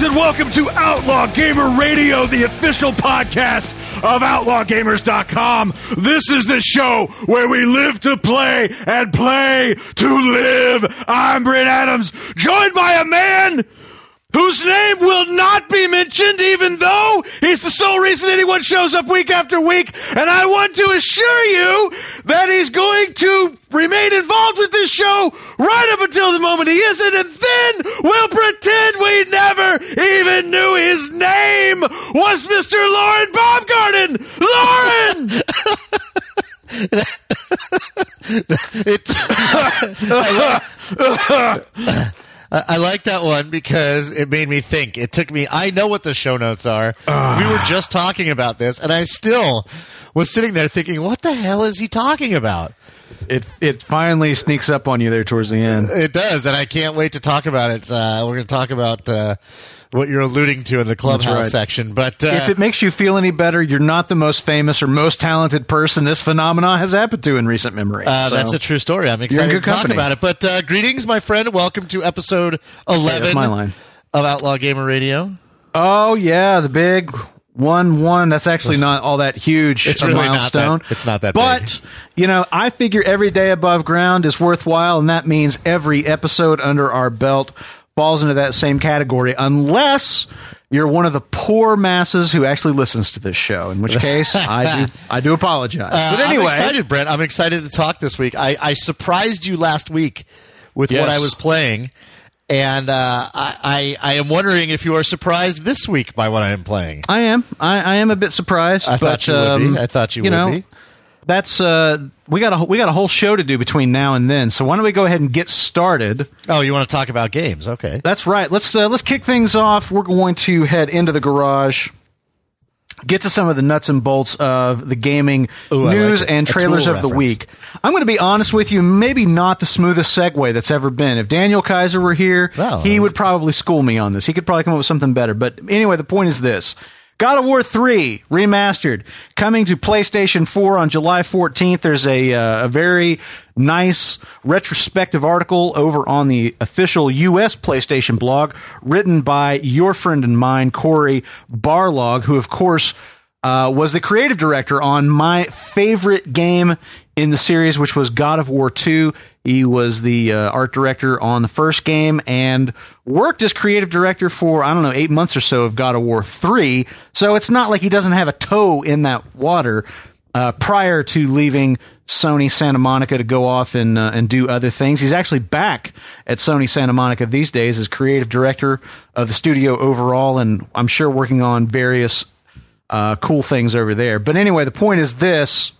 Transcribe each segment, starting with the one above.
Greetings and welcome to Outlaw Gamer Radio, the official podcast of OutlawGamers.com. This is the show where we live to play and play to live. I'm Brent Adams, joined by a man whose name will not be mentioned, even though he's the sole reason anyone shows up week after week. And I want to assure you that he's going to remain involved with this show right up until the moment he isn't, and then we'll pretend we never even knew his name was Mr. Lauren Baumgarten. Lauren! I, I like that one because it made me think. It took me. I know what the show notes are. we were just talking about this, and I still was sitting there thinking, "What the hell is he talking about?" It it finally sneaks up on you there towards the end. It does, and I can't wait to talk about it. Uh, we're going to talk about uh, what you're alluding to in the clubhouse right. section. But uh, If it makes you feel any better, you're not the most famous or most talented person this phenomenon has happened to in recent memory. Uh, So, That's a true story. I'm excited to talk about it. But uh, greetings, my friend. Welcome to episode 11 my line. of Outlaw Gamer Radio. Oh yeah, the big one one. That's actually not all that huge. It's a really not milestone. that- it's not that But big. you know, I figure every day above ground is worthwhile, and that means every episode under our belt falls into that same category, unless. You're one of the poor masses who actually listens to this show. In which case, I do I do apologize. Uh, but anyway, I'm excited, Brent. I'm excited to talk this week. I, I surprised you last week with what I was playing, and uh, I, I I am wondering if you are surprised this week by what I am playing. I am. I, I am a bit surprised. I but, thought you would um, be. I thought you, would know, be. That's uh, we got a we got a whole show to do between now and then. So why don't we go ahead and get started? Oh, you want to talk about games? Okay. That's right. Let's uh, let's kick things off. We're going to head into the garage. Get to some of the nuts and bolts of the gaming Ooh, news like and trailers of the week. I'm going to be honest with you, maybe not the smoothest segue that's ever been. If Daniel Kaiser were here, he would probably school me on this. He could probably come up with something better. But anyway, the point is this. God of War 3 remastered coming to PlayStation 4 on July 14th. There's a, uh, a very nice retrospective article over on the official US PlayStation blog written by your friend and mine, Cory Barlog, who, of course, uh, was the creative director on my favorite game in the series, which was God of War 2. He was the uh, art director on the first game and worked as creative director for, I don't know, eight months or so of God of War 3. So it's not like he doesn't have a toe in that water uh, prior to leaving Sony Santa Monica to go off and, uh, and do other things. He's actually back at Sony Santa Monica these days as creative director of the studio overall, and I'm sure working on various uh, cool things over there. But anyway, the point is this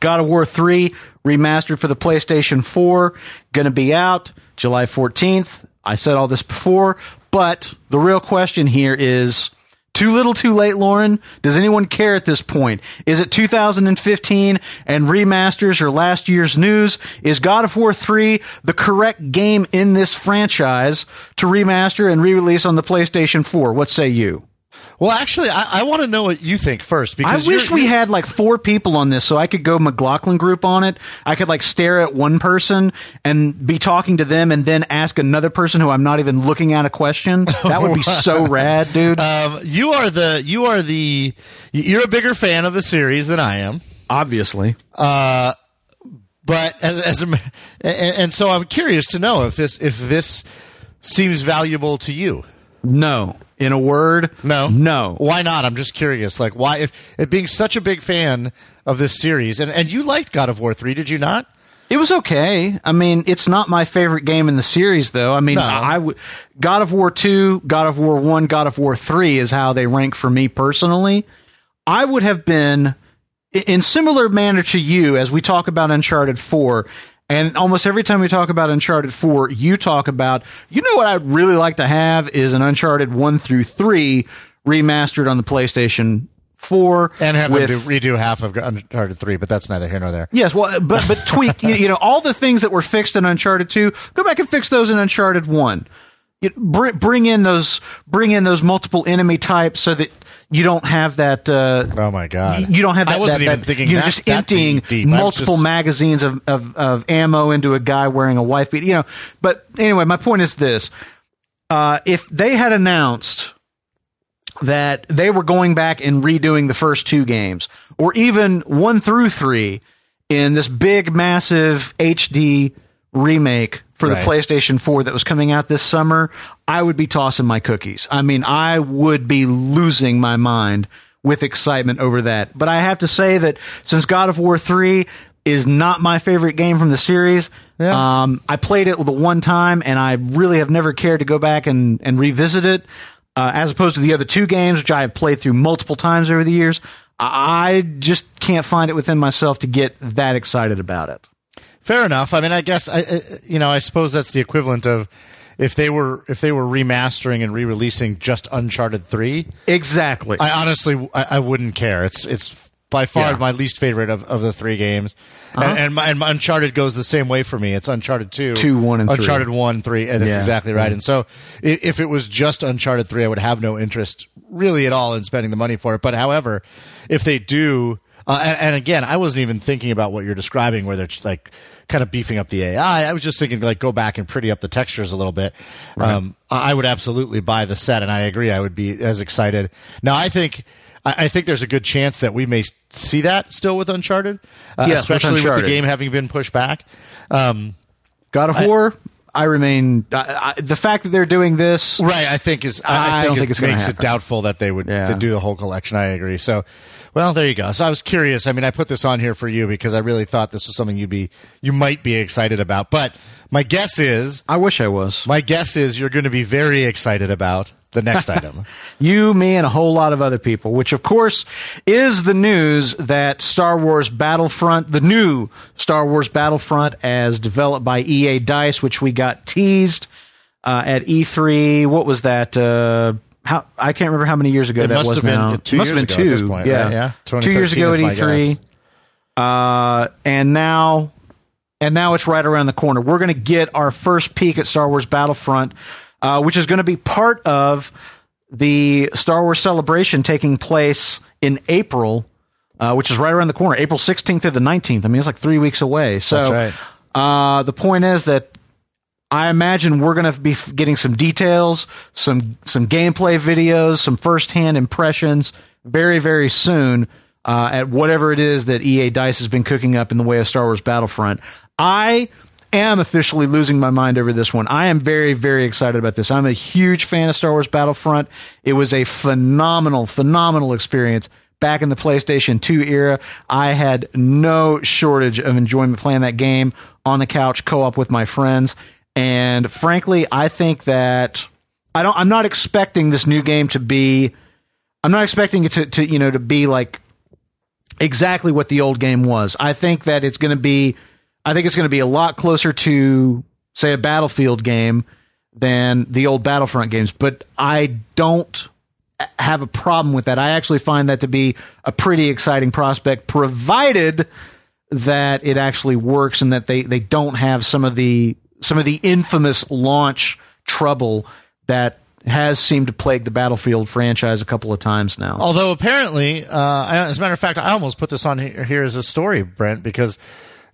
God of War 3 remastered for the PlayStation 4, going to be out July 14th. I said all this before, but the real question here is too little too late, Lauren? Does anyone care at this point? Is it 2015 and remasters or last year's news? Is God of War 3 the correct game in this franchise to remaster and re release on the PlayStation 4? What say you? Well, actually, I, I want to know what you think first. Because I Because wish you're- we had like four people on this so I could go McLaughlin group on it. I could like stare at one person and be talking to them and then ask another person who I'm not even looking at a question. That would be so rad, dude. Um, you are the you are the you're a bigger fan of the series than I am. Obviously. but as, as a, and, and so I'm curious to know if this if this seems valuable to you. No. In a word, No, No. Why not? I'm just curious. Like, why if, if being such a big fan of this series, and and you liked God of War three, did you not? It was okay. I mean, it's not my favorite game in the series, though. I mean, No. I would God of War two, God of War one, God of War three is how they rank for me personally. I would have been in similar manner to you as we talk about Uncharted four. And almost every time we talk about Uncharted 4, you talk about, you know what I'd really like to have is an Uncharted 1 through 3 remastered on the PlayStation 4. And have with, them do, redo half of Uncharted three, but that's neither here nor there. Yes, well, but but tweak. you, you know, all the things that were fixed in Uncharted Two, go back and fix those in Uncharted One. You, bring, bring in those bring in those multiple enemy types so that you don't have that. Uh, Oh my god! you don't have that. I wasn't that- even that- thinking You're that, just emptying deep, deep. Multiple just- magazines of, of, of ammo into a guy wearing a wife beat. You know, but anyway, my point is this: uh, if they had announced that they were going back and redoing the first two games, or even one through three, in this big, massive HD remake for the PlayStation 4 that was coming out this summer, I would be tossing my cookies. I mean, I would be losing my mind with excitement over that. But I have to say that since God of War 3 is not my favorite game from the series, Yeah. um, I played it the one time and I really have never cared to go back and, and revisit it. Uh, as opposed to the other two games, which I have played through multiple times over the years, I just can't find it within myself to get that excited about it. Fair enough. I mean, I guess I, you know, I suppose that's the equivalent of if they were if they were remastering and re-releasing just Uncharted Three. Exactly. I honestly, I, I wouldn't care. It's it's by far Yeah. Uh-huh. my least favorite of, of the three games, and and, my, and my Uncharted goes the same way for me. It's Uncharted two, Two, one, and three. Uncharted one, three, and that's Yeah. exactly right. And so, if it was just Uncharted three, I would have no interest really at all in spending the money for it. But however, if they do, uh, and, and again, I wasn't even thinking about what you're describing, where they're like kind of beefing up the AI. I was just thinking like go back and pretty up the textures a little bit. Um, I would absolutely buy the set, and I agree. I would be as excited. Now, I think. I think there's a good chance that we may see that still with Uncharted, uh, Yes, especially with, Uncharted. the game having been pushed back. Um, God of War, I remain. I, I, the fact that they're doing this, right, I think is I, I think, don't it think makes it doubtful that they would Yeah. do the whole collection. I agree. So, well, there you go. So I was curious. I mean, I put this on here for you because I really thought this was something you'd be you might be excited about. But my guess is I wish I was. my guess is you're going to be very excited about the next item. You, me, and a whole lot of other people, which of course is the news that Star Wars Battlefront, the new Star Wars Battlefront, as developed by EA Dice, which we got teased uh, at E3. What was that? Uh, how I can't remember how many years ago It that must was have been now. two must years have been ago two. at this point, yeah, right? Yeah. two years ago at E3. Uh, and now and now it's right around the corner. We're going to get our first peek at Star Wars Battlefront, uh, which is going to be part of the Star Wars celebration taking place in April, uh, which is right around the corner, April 16th through the 19th. I mean, it's like three weeks away. So That's uh, the point is that I imagine we're going to be getting some details, some some gameplay videos, some firsthand impressions very very soon uh, at whatever it is that EA Dice has been cooking up in the way of Star Wars Battlefront. I am officially losing my mind over this one. I am very very excited about this. I'm a huge fan of Star Wars Battlefront. It was a phenomenal phenomenal experience back in the PlayStation 2 era, I had no shortage of enjoyment playing that game on the couch co-op with my friends. And frankly, I think that I don't I'm not expecting this new game to be I'm not expecting it to, to you know to be like exactly what the old game was. I think that it's going to be I think it's going to be a lot closer to say a Battlefield game than the old Battlefront games, but I don't have a problem with that. I actually find that to be a pretty exciting prospect, provided that it actually works and that they, they don't have some of the some of the infamous launch trouble that has seemed to plague the Battlefield franchise a couple of times now. Although apparently, uh, as a matter of fact, I almost put this on here, here as a story, Brent, because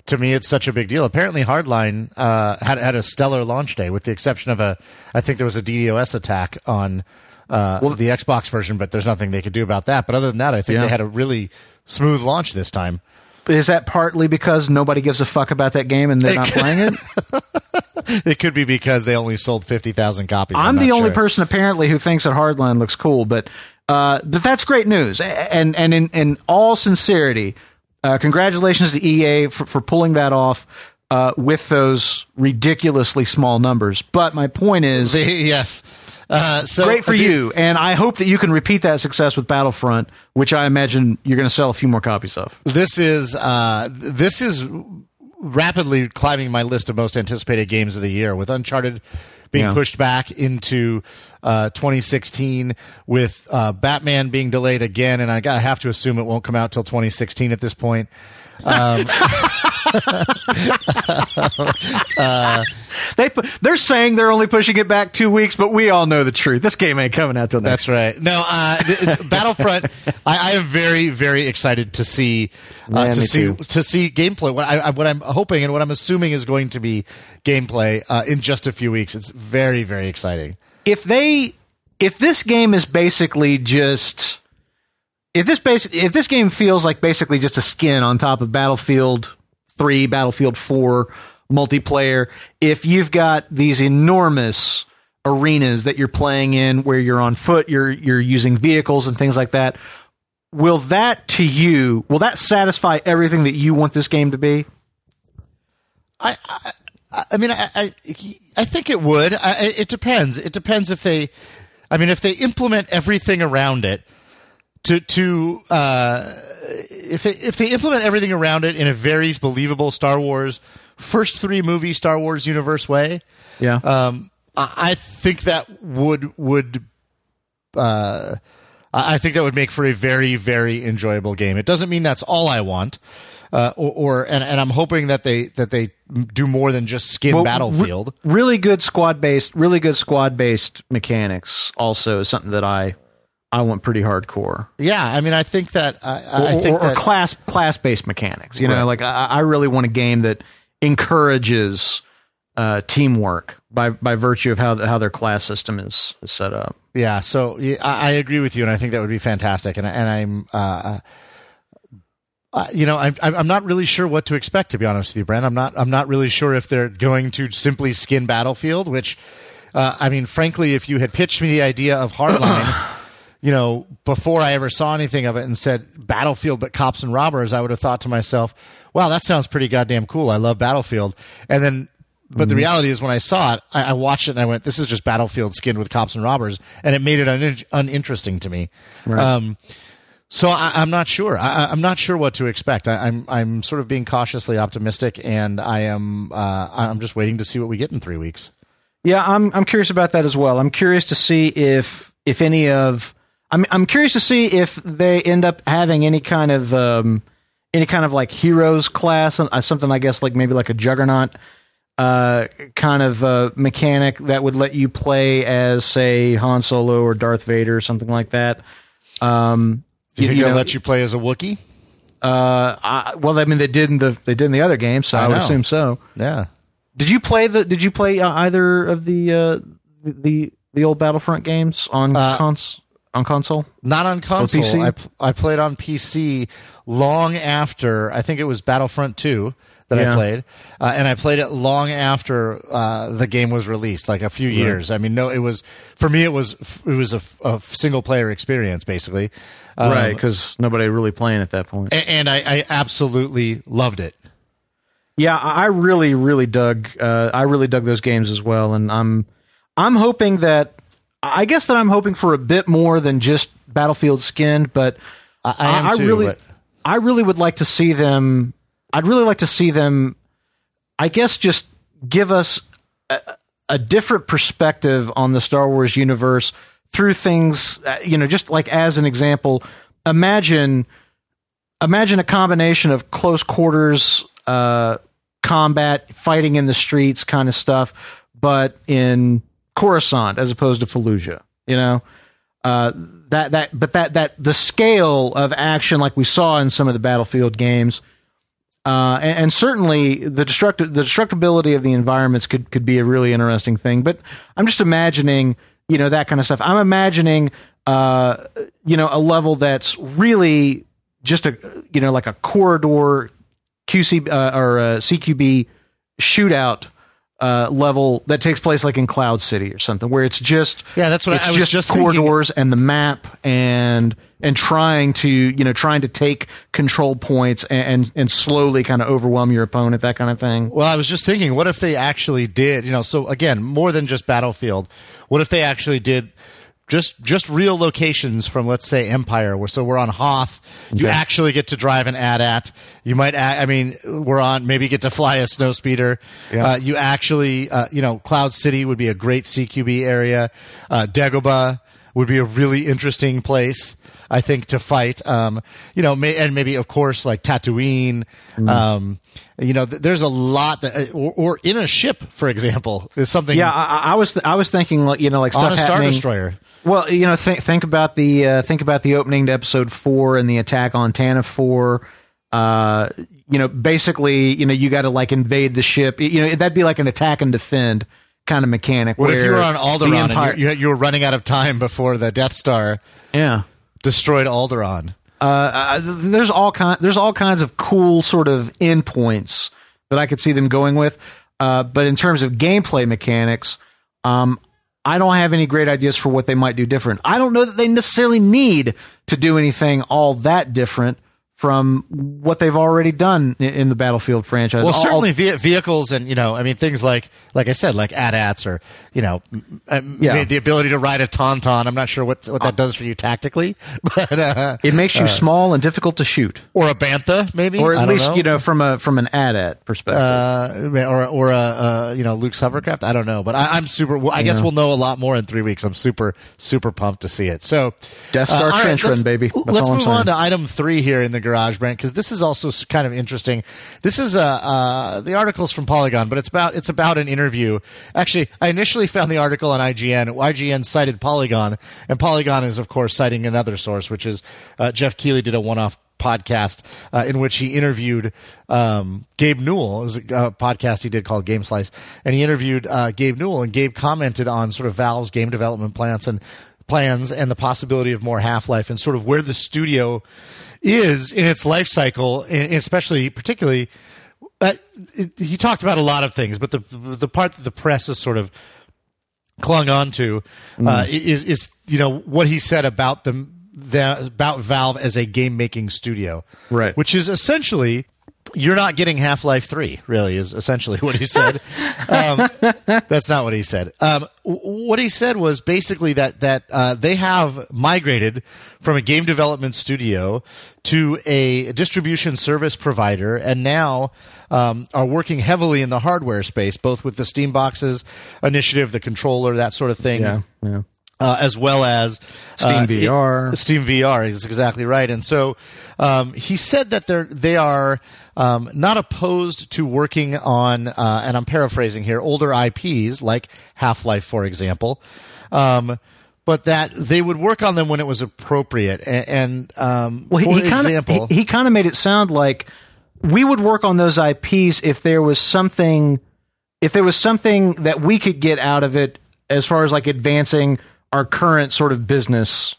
to me it's such a big deal. Apparently, Hardline uh, had had a stellar launch day, with the exception of a, I think there was a DDoS attack on uh, the Xbox version, but there's nothing they could do about that. But other than that, I think Yeah. they had a really smooth launch this time. Is that partly because nobody gives a fuck about that game and they're not playing it? It could be because they only sold fifty thousand copies. I'm, the only sure. person apparently who thinks that Hardline looks cool, but uh, but that's great news. And and in, in all sincerity, uh, congratulations to EA for, for pulling that off uh, with those ridiculously small numbers. But my point is, yes. Uh, so great for you, and I hope that you can repeat that success with Battlefront, which I imagine you're going to sell a few more copies of. this is uh, this is rapidly climbing my list of most anticipated games of the year with uncharted being Yeah. pushed back into uh, 2016 with uh, batman being delayed again and i gotta have to assume it won't come out till 2016 at this point They pu- they're saying they're only pushing it back two weeks, but we all know the truth. This game ain't coming out till next. That's right. No, uh, Battlefront. I, I am very, very excited to see uh, Yeah, to see too. to see gameplay. What I, I- what I'm hoping and what I'm assuming is going to be gameplay uh, in just a few weeks. It's very, very exciting. if they if this game is basically just if this base if this game feels like basically just a skin on top of Battlefield 3, Battlefield 4 multiplayer, if you've got these enormous arenas that you're playing in where you're on foot, you're you're using vehicles and things like that, will that to you will that satisfy everything that you want this game to be? I, I, I mean, I, I, I think it would. I, it depends. It depends if they, I mean, if they implement everything around it to to uh, if they if they implement everything around it in a very believable Star Wars first three movie Star Wars universe way. Yeah. Um, I, I think that would would. Uh, I think that would make for a very, very enjoyable game. It doesn't mean that's all I want, uh, or, or and, and I'm hoping that they that they do more than just skin Well, Battlefield. re- really good squad based, really good squad based mechanics. Also, is something that I I want pretty hardcore. yeah, I mean, I think that I, I or, think or, or that, class class based mechanics. You know, like I, I really want a game that encourages uh, teamwork by by virtue of how the, how their class system is, is set up. Yeah, so yeah, I, I agree with you, and I think that would be fantastic. And and I'm, uh, uh, you know, I'm I'm I'm not really sure what to expect to be honest with you, Brent. I'm not I'm not really sure if they're going to simply skin Battlefield, which, uh, I mean, frankly, if you had pitched me the idea of Hardline. You know, before I ever saw anything of it and said Battlefield but cops and robbers, I would have thought to myself, wow, that sounds pretty goddamn cool. I love Battlefield. And then but the reality is, when I saw it, I, I watched it and I went, "This is just Battlefield skinned with cops and robbers," and it made it un- uninteresting to me. Um, so I, I'm not sure. I, I'm not sure what to expect. I, I'm I'm sort of being cautiously optimistic, and I am uh, I'm just waiting to see what we get in three weeks. Yeah, I'm I'm curious about that as well. I'm curious to see if if any of I'm I'm curious to see if they end up having any kind of um any kind of like heroes class, uh, something I guess like maybe like a juggernaut uh kind of uh mechanic that would let you play as say Han Solo or Darth Vader or something like that. Um Do you think they'll know, let you play as a Wookiee? uh I, well I mean they did in the they did in the other game, so I, would know. assume so. Yeah. Did you play the? Did you play uh, either of the uh, the the old Battlefront games on cons on console? Not on console. PC? I played on PC long after, I think it was Battlefront 2 that I played. Uh, and I played it long after uh, the game was released, like a few years. I mean, no, it was, for me, it was, it was a, a single player experience, basically. Um, right, because nobody really playing at that point. a- And, I, I absolutely loved it. Yeah, I I really, really dug. Uh, I really dug those games as well, and I'm I'm hoping that. I guess that I'm hoping for a bit more than just Battlefield skinned, but I, I am too. really, but- I really would like to see them. I'd really like to see them. I guess just give us a, a different perspective on the Star Wars universe through things. uh, You know, just like as an example, imagine imagine a combination of close quarters uh, combat, fighting in the streets, kind of stuff, but in Coruscant as opposed to Fallujah. You know, uh, that that but that that the scale of action like we saw in some of the Battlefield games. Uh, and, and certainly the destructive the destructibility of the environments could could be a really interesting thing. But I'm just imagining, you know, that kind of stuff. I'm imagining, uh, you know, a level that's really just a you know like a corridor QC uh, or CQB shootout uh, level that takes place like in Cloud City or something, where it's just Yeah, that's what I- it's I was just, just thinking. corridors and the map and and trying to you know trying to take control points and and, and slowly kind of overwhelm your opponent, that kind of thing. Well, I was just thinking, what if they actually did, you know, so again, more than just Battlefield, what if they actually did just just real locations from let's say Empire, where so we're on Hoth, you Okay. actually get to drive an AT-AT. You might, I mean, we're on maybe get to fly a snowspeeder. Yeah. Uh, you actually, uh, you know, Cloud City would be a great CQB area. Uh, Dagobah would be a really interesting place. I think to fight, um, you know, may, and maybe of course like Tatooine, Mm. um, you know, th- there's a lot that, or, or in a ship, for example, is something. Yeah, I, I- was th- I was thinking like you know like on a star happening. destroyer. Well, you know, think think about the uh, think about the opening to episode four and the attack on Tantive four. Uh, you know, basically, you know, you got to like invade the ship. You know, that'd be like an attack and defend kind of mechanic. What if you were on Alderaan Empire- and you, you, you were running out of time before the Death Star yeah. Destroyed Alderaan? Uh, uh, there's all kind there's all kinds of cool sort of endpoints that I could see them going with. Uh, but in terms of gameplay mechanics, um, I don't have any great ideas for what they might do different. I don't know that they necessarily need to do anything all that different from what they've already done in, the Battlefield franchise. Well, certainly ve- vehicles and you know, I mean things like like I said, like AT-ATs or you know, Yeah. the ability to ride a tauntaun. I'm not sure what what that does for you tactically, but uh, it makes you small and difficult to shoot, or a bantha maybe, or at don't least you know from a from an AT-AT perspective. Uh, or or a uh, you know Luke's hovercraft. I don't know, but I, I'm super. I guess Yeah. we'll know a lot more in three weeks. I'm super super pumped to see it. So, Death Star all right, trench let's- run, baby. That's let's all I'm move on to item three here in the garage, Brent, because this is also kind of interesting. This is uh, uh, the article's from Polygon, but it's about it's about an interview. Actually, I initially found the article on IGN. IGN cited Polygon, and Polygon is of course citing another source, which is uh, Geoff Keighley did a one-off podcast uh, in which he interviewed um, Gabe Newell. It was a uh, podcast he did called Game Slice, and he interviewed uh, Gabe Newell, and Gabe commented on sort of Valve's game development plans and plans and the possibility of more Half Life, and sort of where the studio is in its life cycle, and especially particularly. Uh, it, he talked about a lot of things, but the the part that the press is sort of clung on to uh, is is you know what he said about them the, about Valve as a game making studio, Right. Which is essentially you're not getting Half Life Three. Really, is essentially what he said. um, that's not what he said. Um, what he said was basically that that uh, they have migrated from a game development studio to a distribution service provider, and now um, are working heavily in the hardware space, both with the Steam boxes initiative, the controller, that sort of thing yeah, yeah. Uh, as well as Steam uh, VR. it- Steam VR is exactly right. And so um, he said that they're they are um, not opposed to working on, uh, and I'm paraphrasing here, older IPs like Half Life, for example. Um, but that they would work on them when it was appropriate, and, and um, Well, for he, he kind example, of he, he kind of made it sound like we would work on those IPs if there was something if there was something that we could get out of it as far as like advancing our current sort of business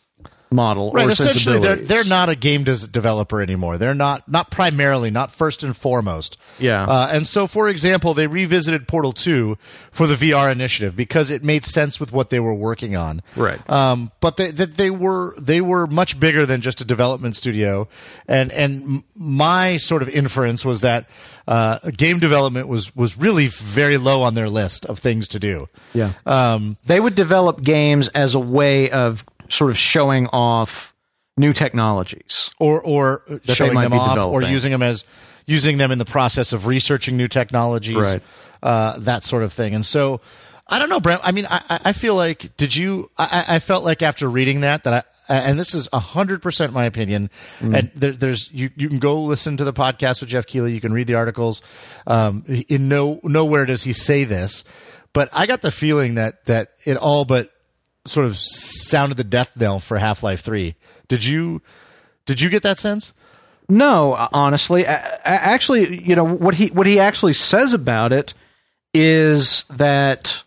model Right, or essentially, they're they're not a game developer anymore. They're not not primarily, not first and foremost. Yeah. Uh, and so, for example, they revisited Portal Two for the VR initiative because it made sense with what they were working on. Right. Um, but they, that they were they were much bigger than just a development studio, and and my sort of inference was that uh, game development was was really very low on their list of things to do. yeah. Um, they would develop games as a way of sort of showing off new technologies. or or showing them off, or using them as using them in the process of researching new technologies, Right. uh, that sort of thing. And so, I don't know, Brent. I mean, I, I- feel like did you? I, I felt like after reading that that I. And this is hundred percent my opinion. Mm. And there, there's you, you can go listen to the podcast with Geoff Keighley. You can read the articles. Um, in no nowhere does he say this, but I got the feeling that that it all but sort of sounded the death knell for Half Life Three. Did you did you get that sense? No, uh, honestly, A- a- actually, you know what he what he actually says about it is that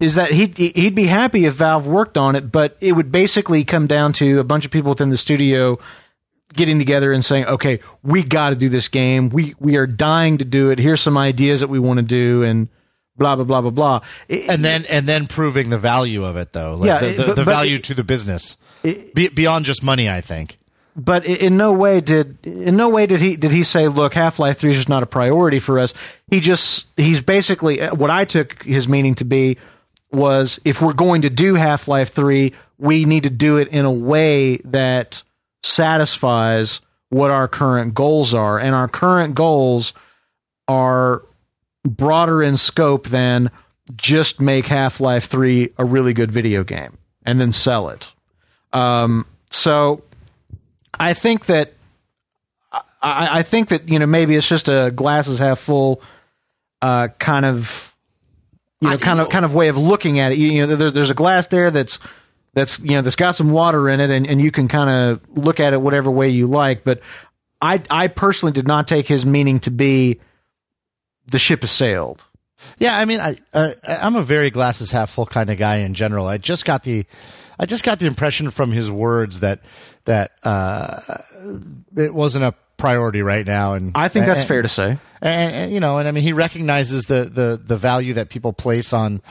is that he'd he'd be happy if Valve worked on it, but it would basically come down to a bunch of people within the studio getting together and saying, "Okay, we got to do this game. We we are dying to do it. Here's some ideas that we want to do," and blah blah blah blah blah. It- and then and then proving the value of it though. Like Yeah, the, the, but- the value it- to the business. Be, beyond just money i think. But in no way did in no way did he did he say look half-life 3 is just not a priority for us. He just he's basically uh, what i took his meaning to be was if we're going to do half-life 3 we need to do it in a way that satisfies what our current goals are. And our current goals are broader in scope than just make half-life 3 a really good video game and then sell it um, so I think that I, I think that you know maybe it's just a glasses half full uh, kind of you know kind of kind of way of looking at it. You, you know, there, there's a glass there that's that's you know that's got some water in it, and, and you can kind of look at it whatever way you like. But I I personally did not take his meaning to be the ship has sailed. Yeah, I mean, I uh, I'm a very glasses half full kind of guy in general. I just got the, I just got the impression from his words that that uh, it wasn't a priority right now, and I think that's and, fair to say. And, and, you know, and I mean, he recognizes the the the value that people place on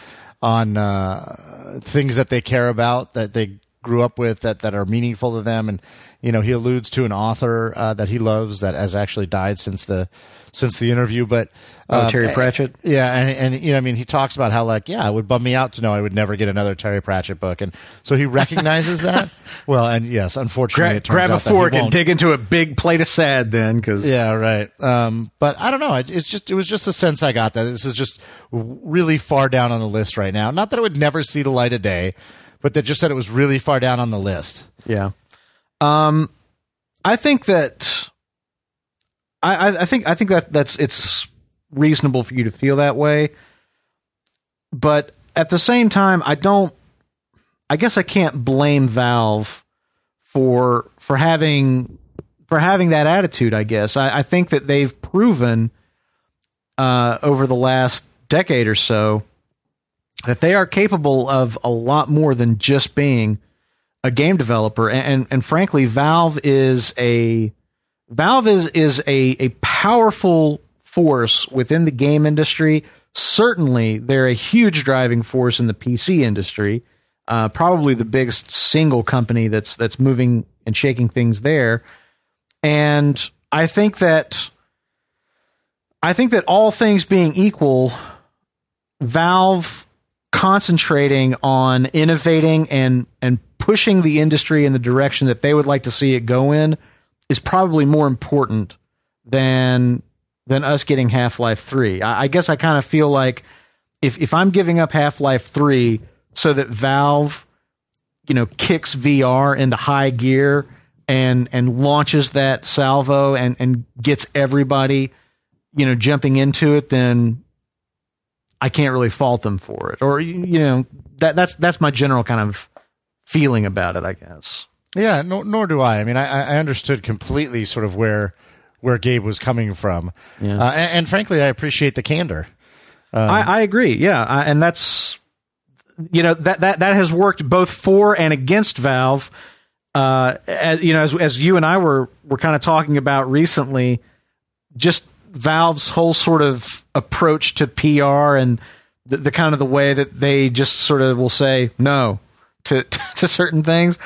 on uh, things that they care about, that they grew up with, that that are meaningful to them, and you know, he alludes to an author uh, that he loves that has actually died since the since the interview. But oh, Terry um, Pratchett, yeah, and, and you know, I mean, he talks about how like, yeah, it would bum me out to know I would never get another Terry Pratchett book, and so he recognizes that. Well, and yes, unfortunately, Gra- grab a fork and dig into a big plate of sad, then, because yeah, right. Um, but I don't know. It's just it was just a sense I got that this is just really far down on the list right now. Not that it would never see the light of day, but that just said it was really far down on the list. Yeah. Um, I think that I, I think I think that that's it's reasonable for you to feel that way, but at the same time, I don't. I guess I can't blame Valve for for having for having that attitude. I guess I, I think that they've proven uh, over the last decade or so that they are capable of a lot more than just being a game developer. And, and, and frankly, Valve is a Valve is is a, a powerful force within the game industry. Certainly, they're a huge driving force in the PC industry. Uh, probably the biggest single company that's that's moving and shaking things there. And I think that I think that all things being equal, Valve concentrating on innovating and and pushing the industry in the direction that they would like to see it go in is probably more important than than us getting Half Life Three. I, I guess I kind of feel like if if I'm giving up Half Life Three so that Valve, you know, kicks VR into high gear and and launches that salvo and and gets everybody, you know, jumping into it, then I can't really fault them for it. Or you know, that that's that's my general kind of feeling about it, I guess. Yeah, no, nor do I. I mean, I, I understood completely sort of where where Gabe was coming from, yeah. uh, and, and, frankly, I appreciate the candor. Um, I, I, agree. Yeah, I, and that's you know that that that has worked both for and against Valve. Uh, as you know, as as you and I were were kind of talking about recently, just Valve's whole sort of approach to PR and the, the kind of the way that they just sort of will say no to to certain things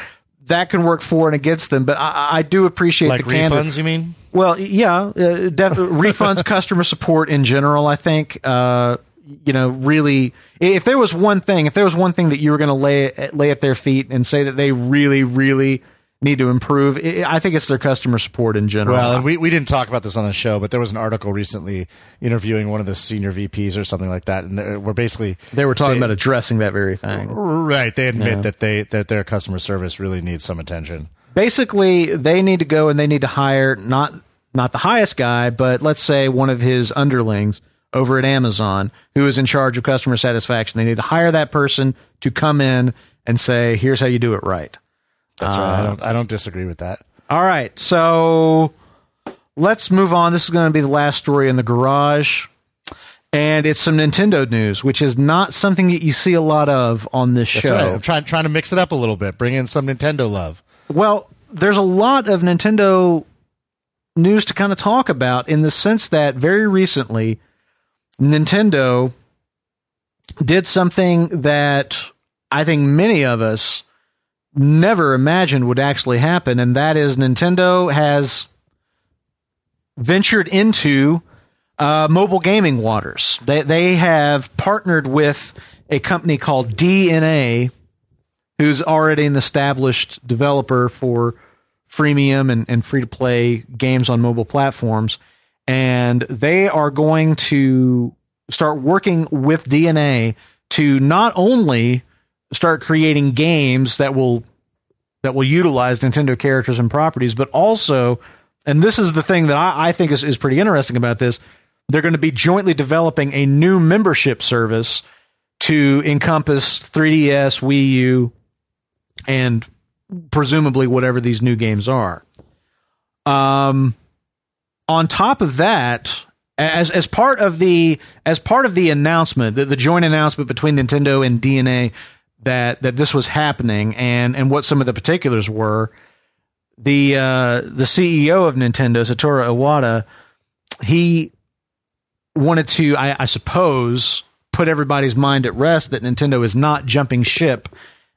that can work for and against them. But I, I do appreciate like the candor. refunds. You mean? Well, yeah, uh, def- refunds, customer support in general. I think uh, you know really. If there was one thing, if there was one thing that you were going to lay lay at their feet and say that they really, really need to improve. I think it's their customer support in general. Well, and we, we didn't talk about this on the show, but there was an article recently interviewing one of the senior VPs or something like that, and we're basically they were talking they, about addressing that very thing. Right, they admit yeah. that they that their customer service really needs some attention. Basically, they need to go and they need to hire not not the highest guy, but let's say one of his underlings over at Amazon who is in charge of customer satisfaction. They need to hire that person to come in and say, "Here's how you do it right." That's uh, right. I don't. I don't disagree with that. All right, so let's move on. This is going to be the last story in the garage, and it's some Nintendo news, which is not something that you see a lot of on this That's show. Right. I'm trying trying to mix it up a little bit, bring in some Nintendo love. Well, there's a lot of Nintendo news to kind of talk about in the sense that very recently, Nintendo did something that I think many of us never imagined would actually happen, and that is Nintendo has ventured into uh, mobile gaming waters. They they have partnered with a company called DeNA, who's already an established developer for freemium and, and free to play games on mobile platforms, and they are going to start working with DeNA to not only start creating games that will that will utilize Nintendo characters and properties, but also, and this is the thing that I, I think is, is pretty interesting about this, they're going to be jointly developing a new membership service to encompass 3DS, Wii U, and presumably whatever these new games are. Um, on top of that, as as part of the as part of the announcement, the, the joint announcement between Nintendo and DeNA that that this was happening and and what some of the particulars were. The uh, the CEO of Nintendo, Satoru Iwata, he wanted to, I, I suppose, put everybody's mind at rest that Nintendo is not jumping ship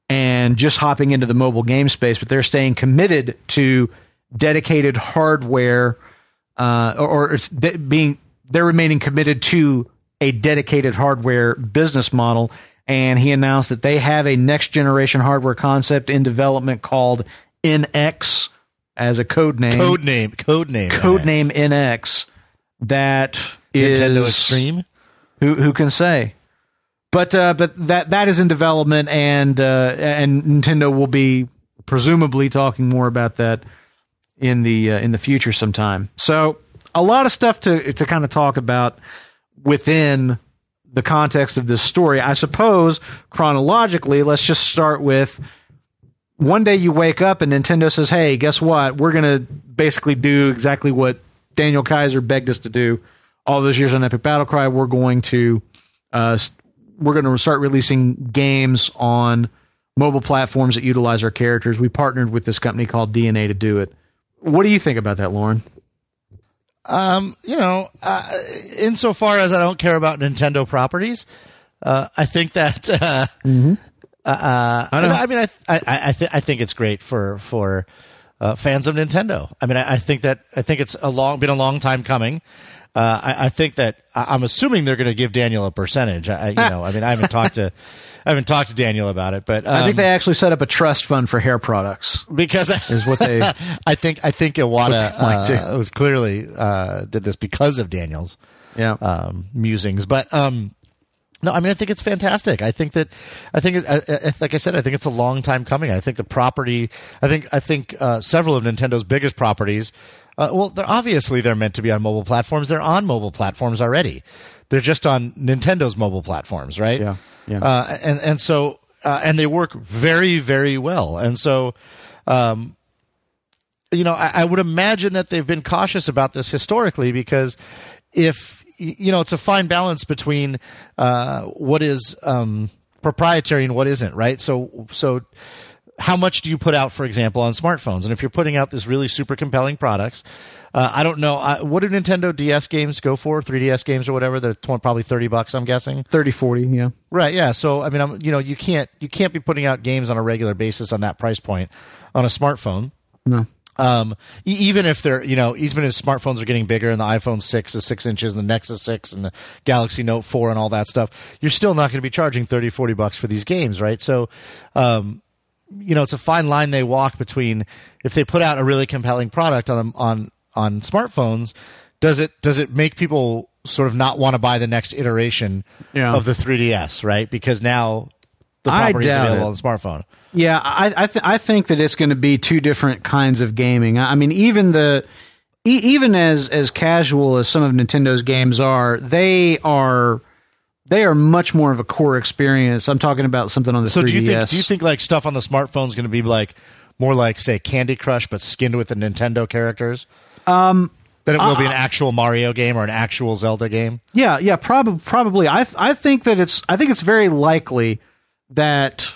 and just hopping into the mobile game space, but they're staying committed to dedicated hardware uh, or, or de- being they're remaining committed to a dedicated hardware business model. And he announced that they have a next generation hardware concept in development called NX as a code name. Code name. Code name. Code name NX. That is Nintendo Extreme. Who who can say? But uh, but that that is in development, and uh, and Nintendo will be presumably talking more about that in the uh, in the future sometime. So a lot of stuff to to kind of talk about within the context of this story. I suppose chronologically, let's just start with one day you wake up and Nintendo says, "Hey, guess what? We're going to basically do exactly what Daniel Kaiser begged us to do all those years on Epic Battle Cry. We're going to uh, we're going to start releasing games on mobile platforms that utilize our characters. We partnered with this company called DeNA to do it. What do you think about that, Lauren? Um, you know, uh, insofar as I don't care about Nintendo properties, uh, I think that. Uh, mm-hmm. uh, I, I, mean, I I I, th- I think it's great for for uh, fans of Nintendo. I mean, I, I, think that I think it's a long been a long time coming. Uh, I, I, think that I'm assuming they're going to give Daniel a percentage. I, you know, I mean, I haven't talked to I haven't talked to Daniel about it, but um, I think they actually set up a trust fund for hair products because is what they. I think I think Iwata uh, was clearly uh, did this because of Daniel's yeah um, musings, but. Um, no, I mean I think it's fantastic. I think that I think like I said, I think it's a long time coming. I think the property, I think I think uh, several of Nintendo's biggest properties uh, well, they're obviously they're meant to be on mobile platforms. They're on mobile platforms already. They're just on Nintendo's mobile platforms, right? Yeah, yeah. Uh, and and so uh, and they work very very well. And so, um, you know, I, I would imagine that they've been cautious about this historically because if you know, it's a fine balance between uh, what is um, proprietary and what isn't, right? So so how much do you put out, for example, on smartphones? And if you're putting out this really super compelling products, uh, I don't know uh, what do Nintendo DS games go for, 3DS games or whatever. They're probably thirty bucks, I'm guessing. 30, 40, yeah. Right, yeah. So I mean, I'm, you know, you can't you can't be putting out games on a regular basis on that price point on a smartphone. No. Um, even if they're, you know, even as smartphones are getting bigger and the iPhone 6 is 6 inches and the Nexus 6 and the Galaxy Note 4 and all that stuff, you're still not going to be charging 30, 40 bucks for these games, right? So, um, you know, it's a fine line they walk between if they put out a really compelling product on on on smartphones, does it does it make people sort of not want to buy the next iteration yeah. of the 3DS, right? Because now the property is available it. on the smartphone. Yeah, I I, th- I think that it's going to be two different kinds of gaming. I mean, even the even as as casual as some of Nintendo's games are, they are they are much more of a core experience. I'm talking about something on the so 3DS. do you think do you think like stuff on the smartphone is going to be like more like say Candy Crush but skinned with the Nintendo characters? Um, that it will uh, be an actual Mario game or an actual Zelda game. Yeah, yeah, probably. Probably. I I think that it's I think it's very likely that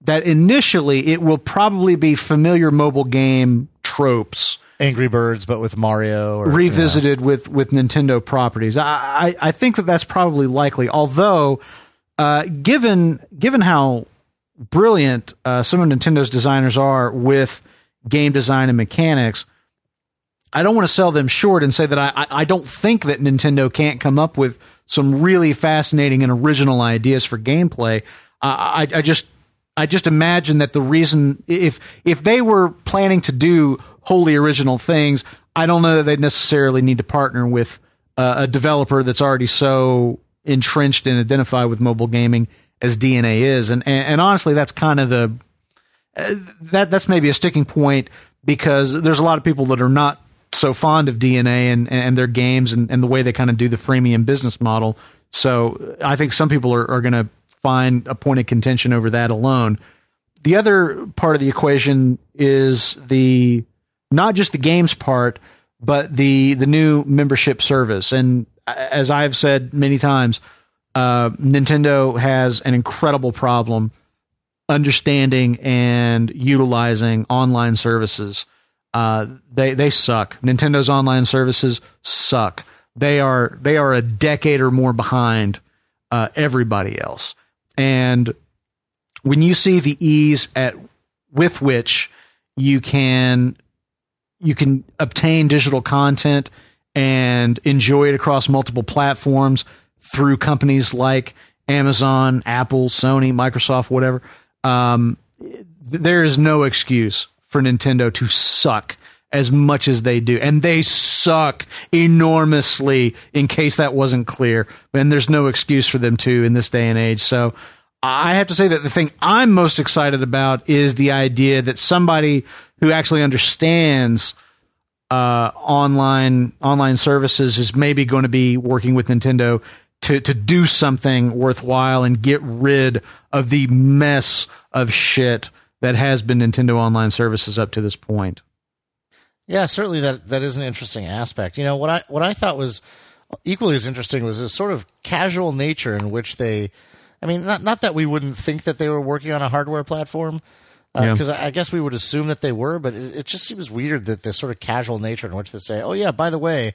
that initially it will probably be familiar mobile game tropes Angry Birds, but with Mario, or, revisited with with Nintendo properties. I, I, I think that that's probably likely. Although, uh, given given how brilliant uh, some of Nintendo's designers are with game design and mechanics, I don't want to sell them short and say that I, I don't think that Nintendo can't come up with some really fascinating and original ideas for gameplay. I, I just I just imagine that the reason if if they were planning to do wholly original things, I don't know that they necessarily need to partner with uh, a developer that's already so entrenched and identified with mobile gaming as DeNA is. And and, and honestly, that's kind of the uh, that that's maybe a sticking point because there's a lot of people that are not so fond of DeNA and and their games and, and the way they kind of do the freemium business model. So I think some people are, are going to find a point of contention over that alone. The other part of the equation is the not just the games part, but the the new membership service. And as I've said many times, uh, Nintendo has an incredible problem understanding and utilizing online services. Uh, they they suck. Nintendo's online services suck. They are they are a decade or more behind uh, everybody else. And when you see the ease at with which you can you can obtain digital content and enjoy it across multiple platforms through companies like Amazon, Apple, Sony, Microsoft, whatever. Um, there is no excuse for Nintendo to suck as much as they do. And they suck enormously, in case that wasn't clear. And there's no excuse for them to in this day and age. So I have to say that the thing I'm most excited about is the idea that somebody who actually understands uh, online online services is maybe going to be working with Nintendo to to do something worthwhile and get rid of the mess of shit that has been Nintendo online services up to this point. Yeah, certainly that that is an interesting aspect. You know what I what I thought was equally as interesting was this sort of casual nature in which they I mean, not not that we wouldn't think that they were working on a hardware platform, because uh, yeah. I, I guess we would assume that they were, but it, it, just seems weird that this sort of casual nature in which they say, "Oh yeah, by the way,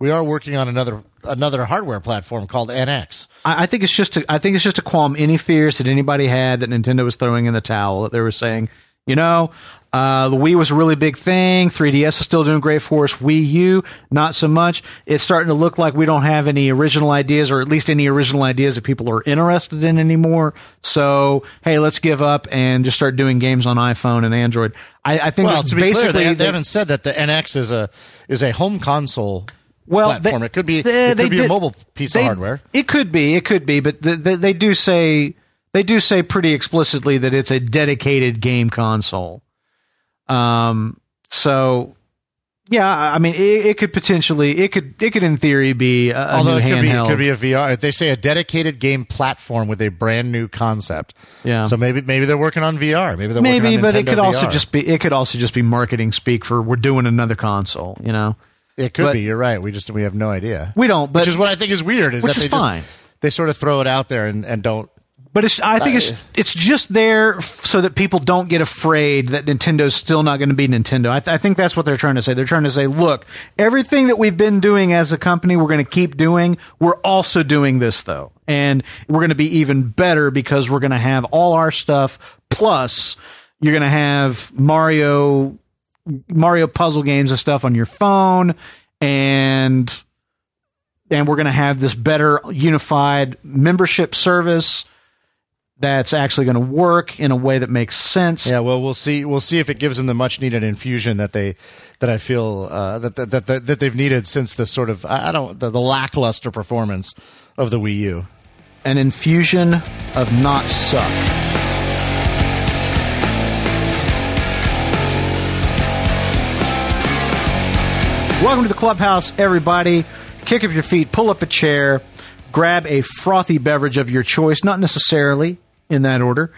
we are working on another another hardware platform called NX." I, I think it's just to, I think it's just to qualm any fears that anybody had that Nintendo was throwing in the towel. That they were saying, you know, uh, the Wii was a really big thing. 3DS is still doing great for us. Wii U, not so much. It's starting to look like we don't have any original ideas, or at least any original ideas that people are interested in anymore. So, hey, let's give up and just start doing games on iPhone and Android. I, I think well, to be clear, they, they, haven't said that the NX is a is a home console. Well, platform. They, it could be they, it could be did, a mobile piece of hardware. It could be, it could be, but the, the, they do say they do say pretty explicitly that it's a dedicated game console. Um, so yeah, I mean, it, it, could potentially, it could, it could in theory be a, a although it could handheld. be, it could be a VR. They say a dedicated game platform with a brand new concept. Yeah. So maybe, maybe they're working on VR. Maybe they're maybe, but it could VR. also just be, it could also just be marketing speak for we're doing another console. You know, it could but, be. You're right. We just we have no idea. We don't. But which is what I think is weird. Is that is they fine. just they sort of throw it out there and, and don't but it's, I think it's it's just there so that people don't get afraid that Nintendo's still not going to be Nintendo. I, th- I, think that's what they're trying to say. They're trying to say, look, everything that we've been doing as a company, we're going to keep doing. We're also doing this though, and we're going to be even better because we're going to have all our stuff. Plus, you're going to have Mario Mario puzzle games and stuff on your phone, and and we're going to have this better unified membership service that's actually going to work in a way that makes sense. Yeah, well, we'll see. We'll see if it gives them the much needed infusion that they that I feel uh, that, that, that that they've needed since the sort of I don't the, the lackluster performance of the Wii U. An infusion of not suck. Welcome to the clubhouse, everybody. Kick up your feet, pull up a chair, grab a frothy beverage of your choice, not necessarily in that order.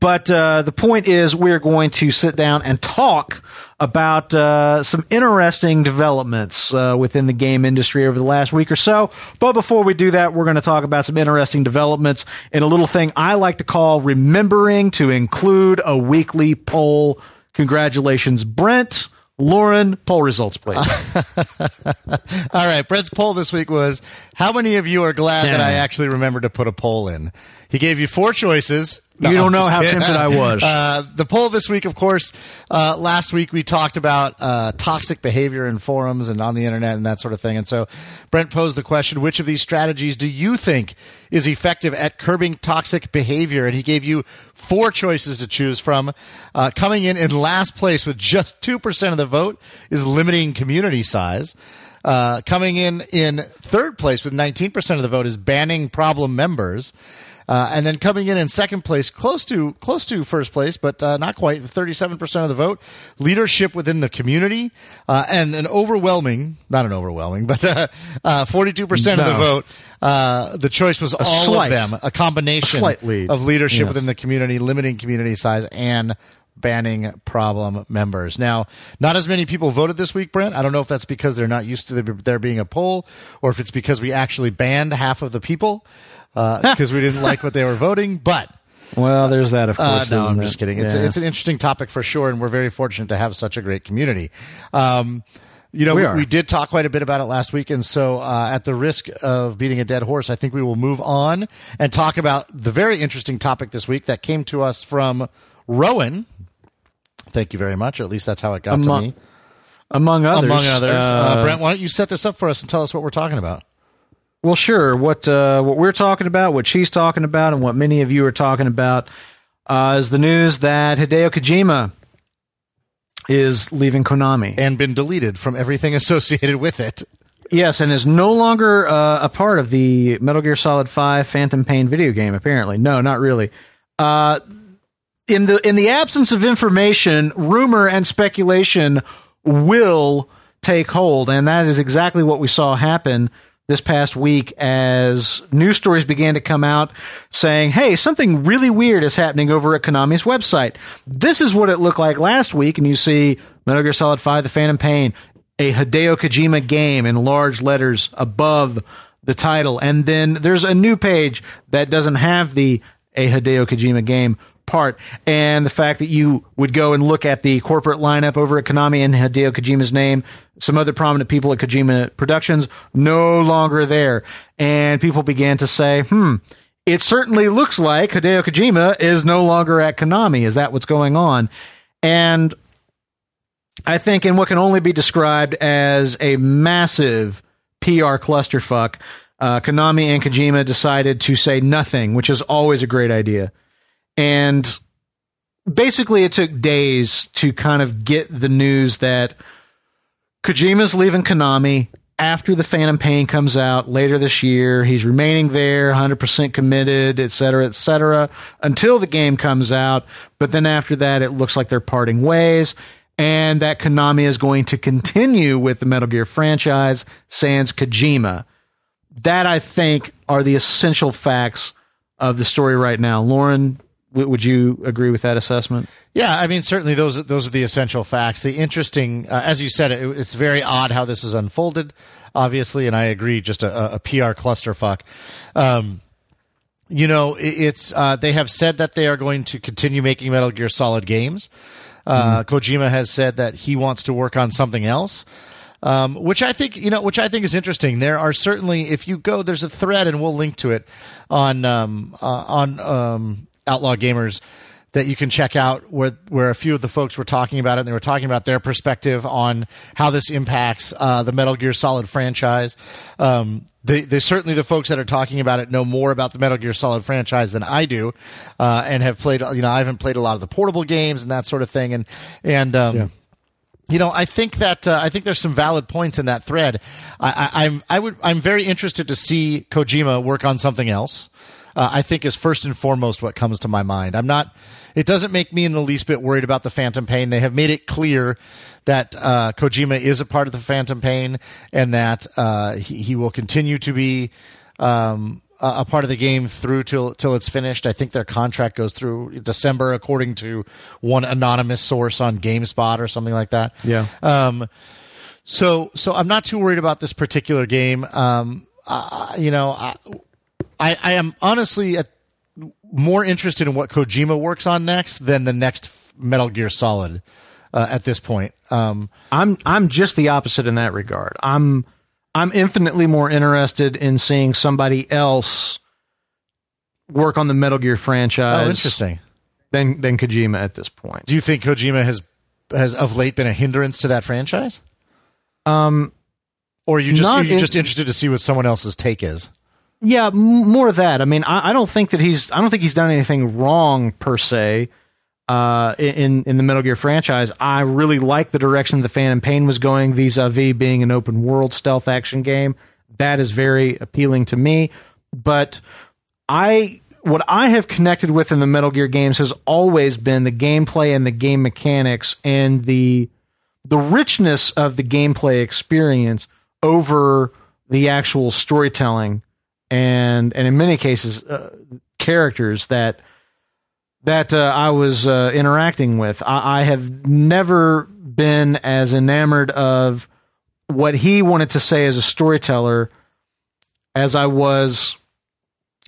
But uh, the point is, we're going to sit down and talk about uh, some interesting developments uh, within the game industry over the last week or so. But before we do that, we're going to talk about some interesting developments in a little thing I like to call remembering to include a weekly poll. Congratulations, Brent. Lauren, poll results, please. All right. Brent's poll this week was How many of you are glad yeah. that I actually remembered to put a poll in? He gave you four choices. No, you don't know how kidding. tempted I was. Uh, the poll this week, of course, uh, last week we talked about uh, toxic behavior in forums and on the internet and that sort of thing. And so Brent posed the question which of these strategies do you think is effective at curbing toxic behavior? And he gave you four choices to choose from. Uh, coming in in last place with just 2% of the vote is limiting community size. Uh, coming in in third place with 19% of the vote is banning problem members. Uh, and then coming in in second place, close to close to first place, but uh, not quite, 37% of the vote, leadership within the community, uh, and an overwhelming, not an overwhelming, but 42% uh, no. of the vote. Uh, the choice was a all slight, of them, a combination a of leadership yes. within the community, limiting community size, and banning problem members. Now, not as many people voted this week, Brent. I don't know if that's because they're not used to there being a poll or if it's because we actually banned half of the people because uh, we didn't like what they were voting, but. Well, there's that, of uh, course. Uh, no, I'm it? just kidding. It's, yeah. it's an interesting topic for sure, and we're very fortunate to have such a great community. Um, you know, we, we, we, did talk quite a bit about it last week, and so uh, at the risk of beating a dead horse, I think we will move on and talk about the very interesting topic this week that came to us from Rowan. Thank you very much, or at least that's how it got among, to me. Among others. Among others. Uh, uh, Brent, why don't you set this up for us and tell us what we're talking about? Well, sure. What uh, what we're talking about, what she's talking about, and what many of you are talking about uh, is the news that Hideo Kojima is leaving Konami and been deleted from everything associated with it. Yes, and is no longer uh, a part of the Metal Gear Solid Five Phantom Pain video game. Apparently, no, not really. Uh, in the in the absence of information, rumor and speculation will take hold, and that is exactly what we saw happen this past week as news stories began to come out saying, hey, something really weird is happening over at Konami's website. This is what it looked like last week, and you see Metal Gear Solid 5 The Phantom Pain, a Hideo Kojima game in large letters above the title. And then there's a new page that doesn't have the a Hideo Kojima game part. And the fact that you would go and look at the corporate lineup over at Konami and Hideo Kojima's name, some other prominent people at Kojima Productions no longer there. And people began to say, hmm, it certainly looks like Hideo Kojima is no longer at Konami. Is that what's going on? And I think in what can only be described as a massive PR clusterfuck, uh, Konami and Kojima decided to say nothing, which is always a great idea. And basically, it took days to kind of get the news that Kojima's leaving Konami after the Phantom Pain comes out later this year. He's remaining there, 100% committed, et cetera, et cetera, until the game comes out. But then after that, it looks like they're parting ways. And that Konami is going to continue with the Metal Gear franchise, sans Kojima. That, I think, are the essential facts of the story right now. Lauren, would you agree with that assessment? Yeah, I mean, certainly those those are the essential facts. The interesting, uh, as you said, it, it's very odd how this is unfolded. Obviously, and I agree, just a, a PR clusterfuck. Um, you know, it, it's uh, they have said that they are going to continue making Metal Gear Solid games. Uh, mm-hmm. Kojima has said that he wants to work on something else. Um, which I think you know, which I think is interesting. There are certainly, if you go, there's a thread, and we'll link to it on um, uh, on um, Outlaw Gamers that you can check out where where a few of the folks were talking about it and they were talking about their perspective on how this impacts uh, the Metal Gear Solid franchise. Um, they, they certainly the folks that are talking about it know more about the Metal Gear Solid franchise than I do, uh, and have played. You know, I haven't played a lot of the portable games and that sort of thing, and and. Um, yeah. You know, I think that uh, I think there's some valid points in that thread. I, I, I'm I would I'm very interested to see Kojima work on something else uh, I think is first and foremost what comes to my mind. I'm not. It doesn't make me in the least bit worried about the Phantom Pain. They have made it clear that uh, Kojima is a part of the Phantom Pain and that uh, he, he, will continue to be um, a, part of the game through till till it's finished. I think their contract goes through December, according to one anonymous source on GameSpot or something like that. Yeah. Um, so so I'm not too worried about this particular game. Um, uh, you know, I, I, I am honestly more interested in what Kojima works on next than the next Metal Gear Solid uh, at this point. Um, I'm I'm just the opposite in that regard. I'm I'm infinitely more interested in seeing somebody else work on the Metal Gear franchise. Oh, interesting. Than than Kojima at this point. Do you think Kojima has has of late been a hindrance to that franchise? Um, or are you just are you in, just interested to see what someone else's take is? Yeah, more of that. I mean, I, I, don't think that he's. I don't think he's done anything wrong per se. Uh, in in the Metal Gear franchise, I really like the direction the Phantom Pain was going vis-a-vis being an open world stealth action game. That is very appealing to me. But I what I have connected with in the Metal Gear games has always been the gameplay and the game mechanics and the the richness of the gameplay experience over the actual storytelling and and in many cases uh, characters that that uh, I was uh, interacting with. I, I have never been as enamored of what he wanted to say as a storyteller as I was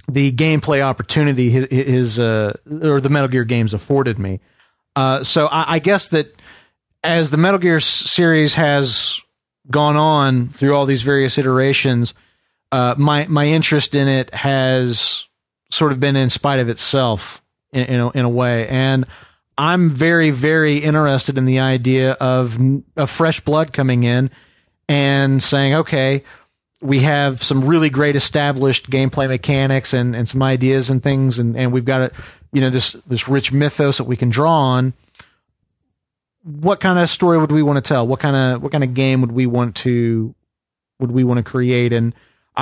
the gameplay opportunity his, his uh, or the Metal Gear games afforded me. Uh, so I, I guess that as the Metal Gear series has gone on through all these various iterations, uh, my my interest in it has sort of been in spite of itself in in a, in a way, and I'm very very interested in the idea of of fresh blood coming in and saying, okay, we have some really great established gameplay mechanics and, and some ideas and things, and, and we've got a you know this this rich mythos that we can draw on. What kind of story would we want to tell? What kind of what kind of game would we want to would we want to create? And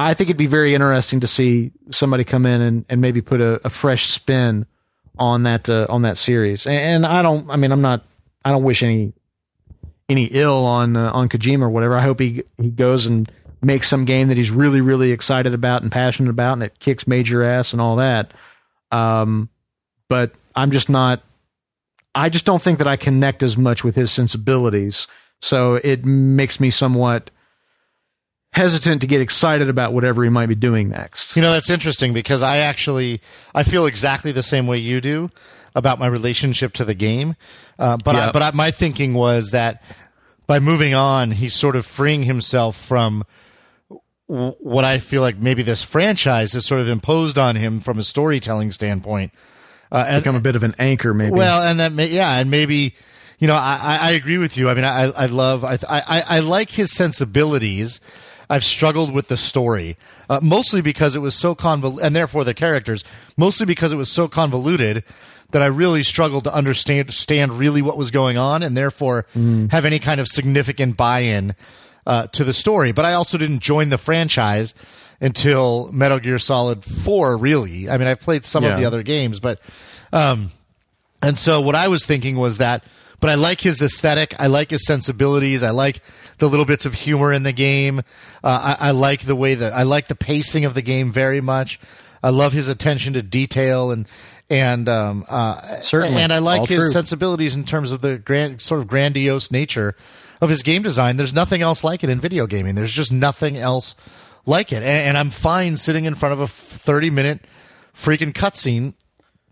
I think it'd be very interesting to see somebody come in and, and maybe put a, a fresh spin on that uh, on that series. And, and I don't, I mean, I'm not, I don't wish any any ill on uh, on Kojima or whatever. I hope he he goes and makes some game that he's really really excited about and passionate about, and it kicks major ass and all that. Um, but I'm just not. I just don't think that I connect as much with his sensibilities, so it makes me somewhat hesitant to get excited about whatever he might be doing next. You know, that's interesting because I actually I feel exactly the same way you do about my relationship to the game. Uh, but I, but I, my thinking was that by moving on, he's sort of freeing himself from w- what I feel like maybe this franchise has sort of imposed on him from a storytelling standpoint. Uh, and, Become a bit of an anchor, maybe. well, and that may, yeah, and maybe you know I, I I agree with you. I mean, I I love I I, I like his sensibilities. I've struggled with the story, uh, mostly because it was so convoluted, and therefore the characters, mostly because it was so convoluted that I really struggled to understand, understand really what was going on, and therefore have any kind of significant buy-in uh, to the story. But I also didn't join the franchise until Metal Gear Solid Four. Really, I mean, I've played some of the other games, but um, and so what I was thinking was that, but I like his aesthetic. I like his sensibilities. I like the little bits of humor in the game. Uh, I, I like the way that I like the pacing of the game very much. I love his attention to detail and and um, uh, Certainly. and I like All his true. sensibilities in terms of the grand sort of grandiose nature of his game design. There's nothing else like it in video gaming. There's just nothing else like it, and, and I'm fine sitting in front of a 30 minute freaking cutscene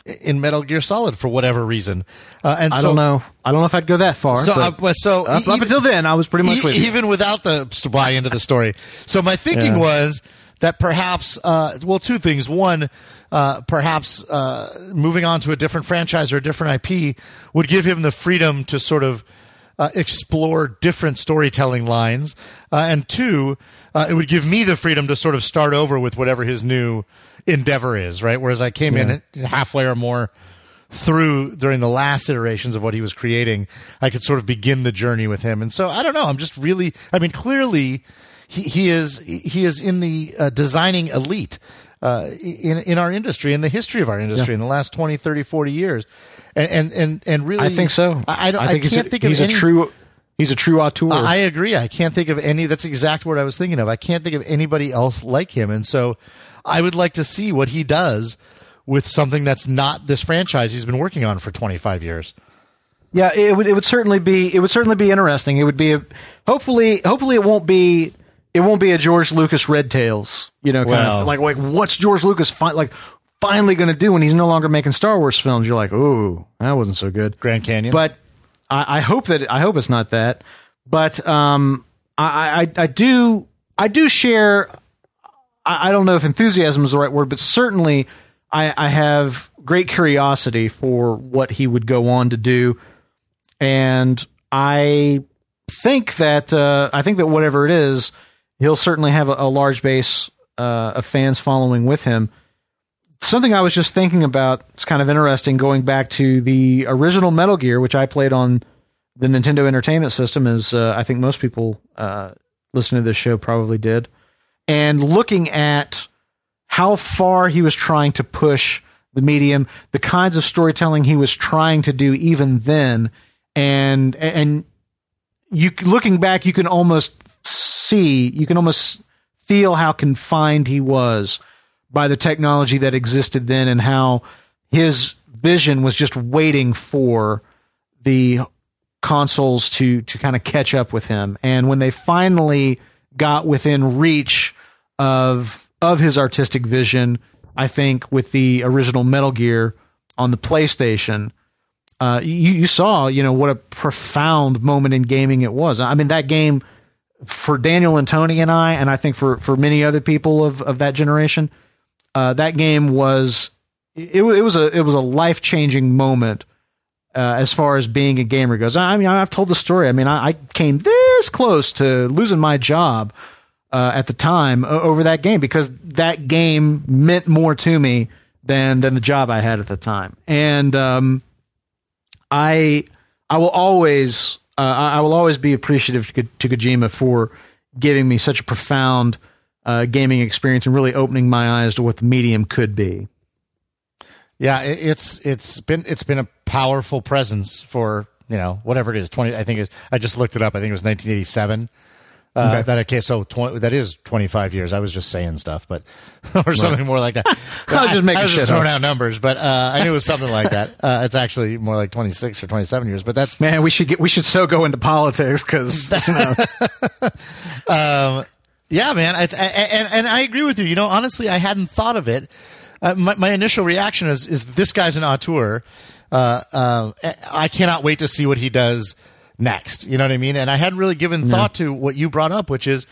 in Metal Gear Solid for whatever reason. Uh, and I so, don't know. I don't know if I'd go that far. So, uh, so up, e- up until then, I was pretty much e- with you. even without the buy into the story. So my thinking Yeah. was that perhaps, uh, well, two things. One, uh, perhaps uh, moving on to a different franchise or a different IP would give him the freedom to sort of uh, explore different storytelling lines. Uh, and two, uh, it would give me the freedom to sort of start over with whatever his new endeavor is, right? Whereas I came in halfway or more through during the last iterations of what he was creating, I could sort of begin the journey with him. And so I don't know. I'm just really. I mean, clearly, he, he is he is in the uh, designing elite uh, in in our industry, in the history of our industry, in the last 20, 30, 40 years, and and and, and really, I think so. I, I don't. I, think can't he's a, think he's of a true. He's a true auteur. I agree. I can't think of any. That's the exact word I was thinking of. I can't think of anybody else like him, and so I would like to see what he does with something that's not this franchise he's been working on for 25 years. Yeah, it would it would certainly be it would certainly be interesting. It would be a, hopefully hopefully it won't be it won't be a George Lucas Red Tails, you know, kind Well. of like like what's George Lucas fi- like finally going to do when he's no longer making Star Wars films? You're like, ooh, that wasn't so good. Grand Canyon. But I, I hope that I hope it's not that. But um, I, I I do I do share. I, I don't know if enthusiasm is the right word, but certainly I, I have great curiosity for what he would go on to do, and I think that uh, I think that whatever it is, he'll certainly have a, a large base uh, of fans following with him. Something I was just thinking about. It's kind of interesting going back to the original Metal Gear, which I played on the Nintendo Entertainment System, as uh, I think most people uh, listening to this show probably did, and looking at how far he was trying to push the medium, the kinds of storytelling he was trying to do even then, and and you looking back, you can almost see, you can almost feel how confined he was by the technology that existed then, and how his vision was just waiting for the consoles to to kind of catch up with him. And when they finally got within reach of of his artistic vision, I think with the original Metal Gear on the PlayStation, uh, you, you saw, you know, what a profound moment in gaming it was. I mean, that game for Daniel and Tony and I, and I think for, for many other people of, of that generation, uh, that game was it, it was a it was a life changing moment uh, as far as being a gamer goes. I mean, I've told the story. I mean, I, I came this close to losing my job uh, at the time over that game because that game meant more to me than than the job I had at the time. And um, I I will always uh, I will always be appreciative to, Kojima for giving me such a profound uh, gaming experience and really opening my eyes to what the medium could be. Yeah, it's it's been it's been a powerful presence for you know whatever it is. Twenty, I think it, I just looked it up. I think it was 1987. Uh, okay. That okay, so 20, that is 25 years. I was just saying stuff, but or something right. more like that. I was just making I was just throwing out numbers, but uh, I knew it was something like that. Uh, it's actually more like 26 or 27 years, but that's man. We should get we should so go into politics because you know. um, yeah, man. It's, and and I agree with you. You know, honestly, I hadn't thought of it. Uh, my, my initial reaction is is this guy's an auteur. Uh, uh, I cannot wait to see what he does next. You know what I mean? And I hadn't really given no. thought to what you brought up, which is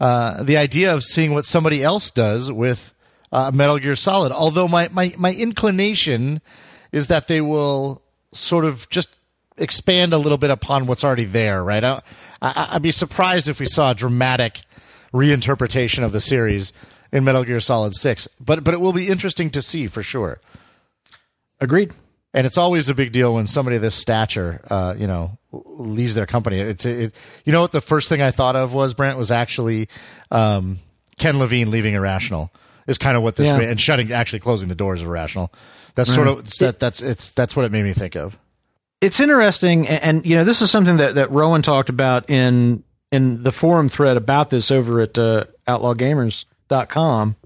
uh, the idea of seeing what somebody else does with uh, Metal Gear Solid. Although my, my, my inclination is that they will sort of just expand a little bit upon what's already there, right? I, I, I'd be surprised if we saw a dramatic reinterpretation of the series in Metal Gear Solid 6. But but it will be interesting to see for sure. Agreed. And it's always a big deal when somebody of this stature, uh, you know, leaves their company. It's it, you know what the first thing I thought of was Brent was actually um, Ken Levine leaving Irrational is kind of what this yeah. and shutting actually closing the doors of Irrational. That's right. sort of that, that's it's that's what it made me think of. It's interesting, and, and, you know this is something that that Rowan talked about in in the forum thread about this over at uh, outlawgamers.com.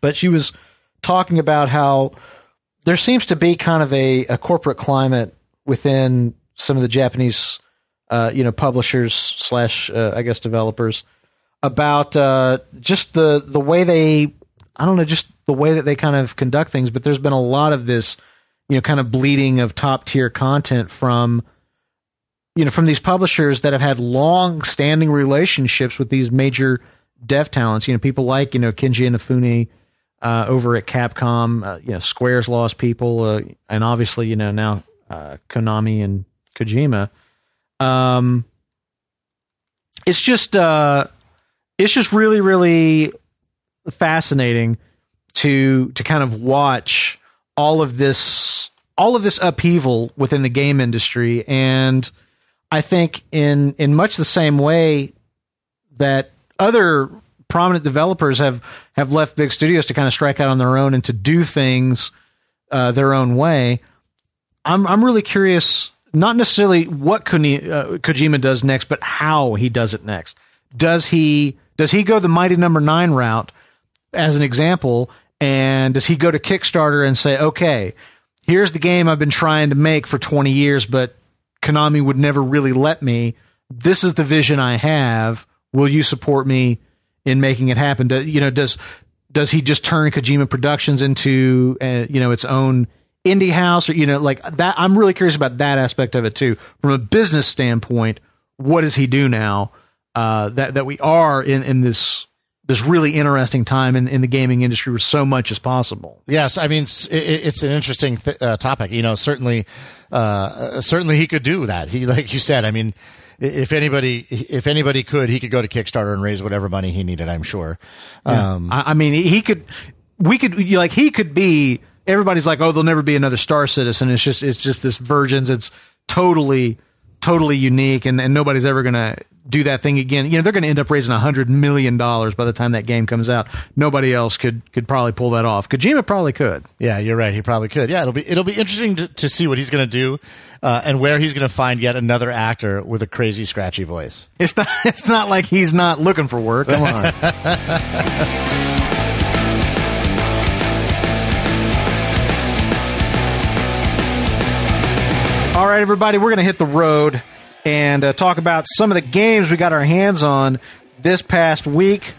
But she was talking about how there seems to be kind of a, a corporate climate within some of the Japanese, uh, you know, publishers slash uh, I guess developers about uh, just the the way they I don't know just the way that they kind of conduct things. But there's been a lot of this, you know, kind of bleeding of top tier content from you know from these publishers that have had long standing relationships with these major dev talents. You know, people like you know Keiji Inafune uh, over at Capcom. Uh, you know, Square's lost people, uh, and obviously, you know, now uh, Konami and Kojima. Um, it's just uh, it's just really really fascinating to to kind of watch all of this all of this upheaval within the game industry and I think in in much the same way that other prominent developers have have left big studios to kind of strike out on their own and to do things uh, their own way. I'm I'm really curious, not necessarily what Kojima, uh, Kojima does next, but how he does it next. Does he does he go the Mighty Number no. Nine route as an example, and does he go to Kickstarter and say, okay, here's the game I've been trying to make for 20 years, but Konami would never really let me. This is the vision I have. Will you support me in making it happen? Do, you know, does does he just turn Kojima Productions into uh, you know its own indie house or you know like that? I'm really curious about that aspect of it too. From a business standpoint, what does he do now? Uh, that that we are in in this this really interesting time in, in the gaming industry where so much is possible. Yes, I mean it's, it's an interesting th- uh, topic. You know, certainly, uh, certainly he could do that. He, like you said, I mean, if anybody if anybody could, he could go to Kickstarter and raise whatever money he needed. I'm sure. Yeah. Um, I, I, mean, he could. We could like he could be. Everybody's like, oh, there'll never be another Star Citizen. It's just it's just this Virgins. It's totally totally unique, and, and nobody's ever gonna do that thing again. You know, they're going to end up raising a hundred million dollars by the time that game comes out. Nobody else could could probably pull that off. Kojima probably could. Yeah, you're right. He probably could. Yeah, it'll be it'll be interesting to, to see what he's going to do uh, and where he's going to find yet another actor with a crazy scratchy voice. It's not it's not like he's not looking for work. Come on. right, everybody, we're going to hit the road and uh, talk about some of the games we got our hands on this past week.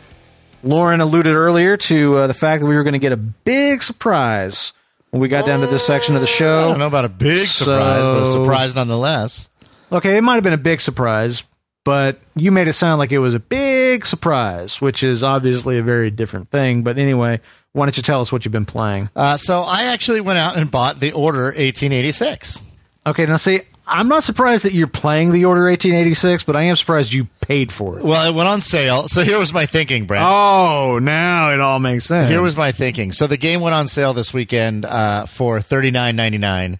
Lauren alluded earlier to uh, the fact that we were going to get a big surprise when we got down to this section of the show. I don't know about a big surprise, but a surprise nonetheless. Okay, it might have been a big surprise, but you made it sound like it was a big surprise, which is obviously a very different thing. But anyway, why don't you tell us what you've been playing? Uh, so I actually went out and bought the Order 1886. Okay, now see, I'm not surprised that you're playing the Order 1886, but I am surprised you paid for it. Well, it went on sale. So here was my thinking, Brent. Oh, now it all makes sense. Here was my thinking. So the game went on sale this weekend uh, for thirty nine ninety nine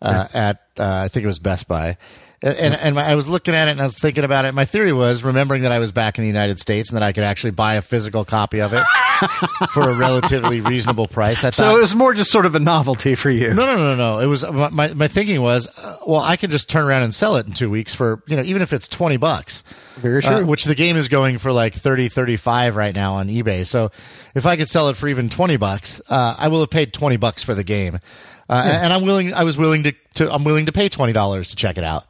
uh, at uh, I think it was Best Buy. And, and, and my, I was looking at it and I was thinking about it. My theory was remembering that I was back in the United States and that I could actually buy a physical copy of it for a relatively reasonable price. I so it was more just sort of a novelty for you. no, no, no, no. It was my my, thinking was, uh, well, I can just turn around and sell it in two weeks for you know even if it's twenty bucks. Very Uh, which the game is going for like 30 35 right now on ebay so if i could sell it for even 20 bucks uh, i will have paid 20 bucks for the game uh, and, and i'm willing i was willing to, to i'm willing to pay $20 to check it out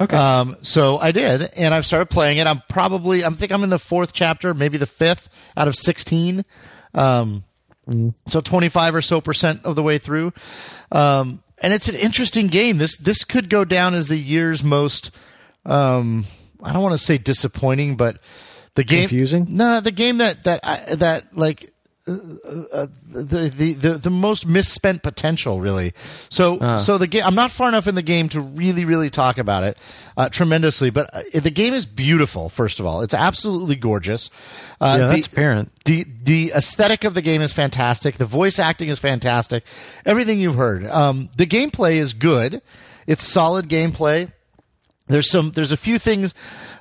Okay. um, so i did and i've started playing it. I'm probably i think i'm in the fourth chapter maybe the fifth out of 16 um, so 25 or so percent of the way through. Um, and it's an interesting game. This this could go down as the year's most um, I don't want to say disappointing, but the game Confusing? No, the game that that I, that like uh, uh, the, the the the most misspent potential, really. So so the game. I'm not far enough in the game to really really talk about it uh, tremendously, but uh, the game is beautiful. First of all, it's absolutely gorgeous. Uh, yeah, the- that's apparent. the the aesthetic of the game is fantastic. The voice acting is fantastic. Everything you've heard. Um, the gameplay is good. It's solid gameplay. There's some. There's a few things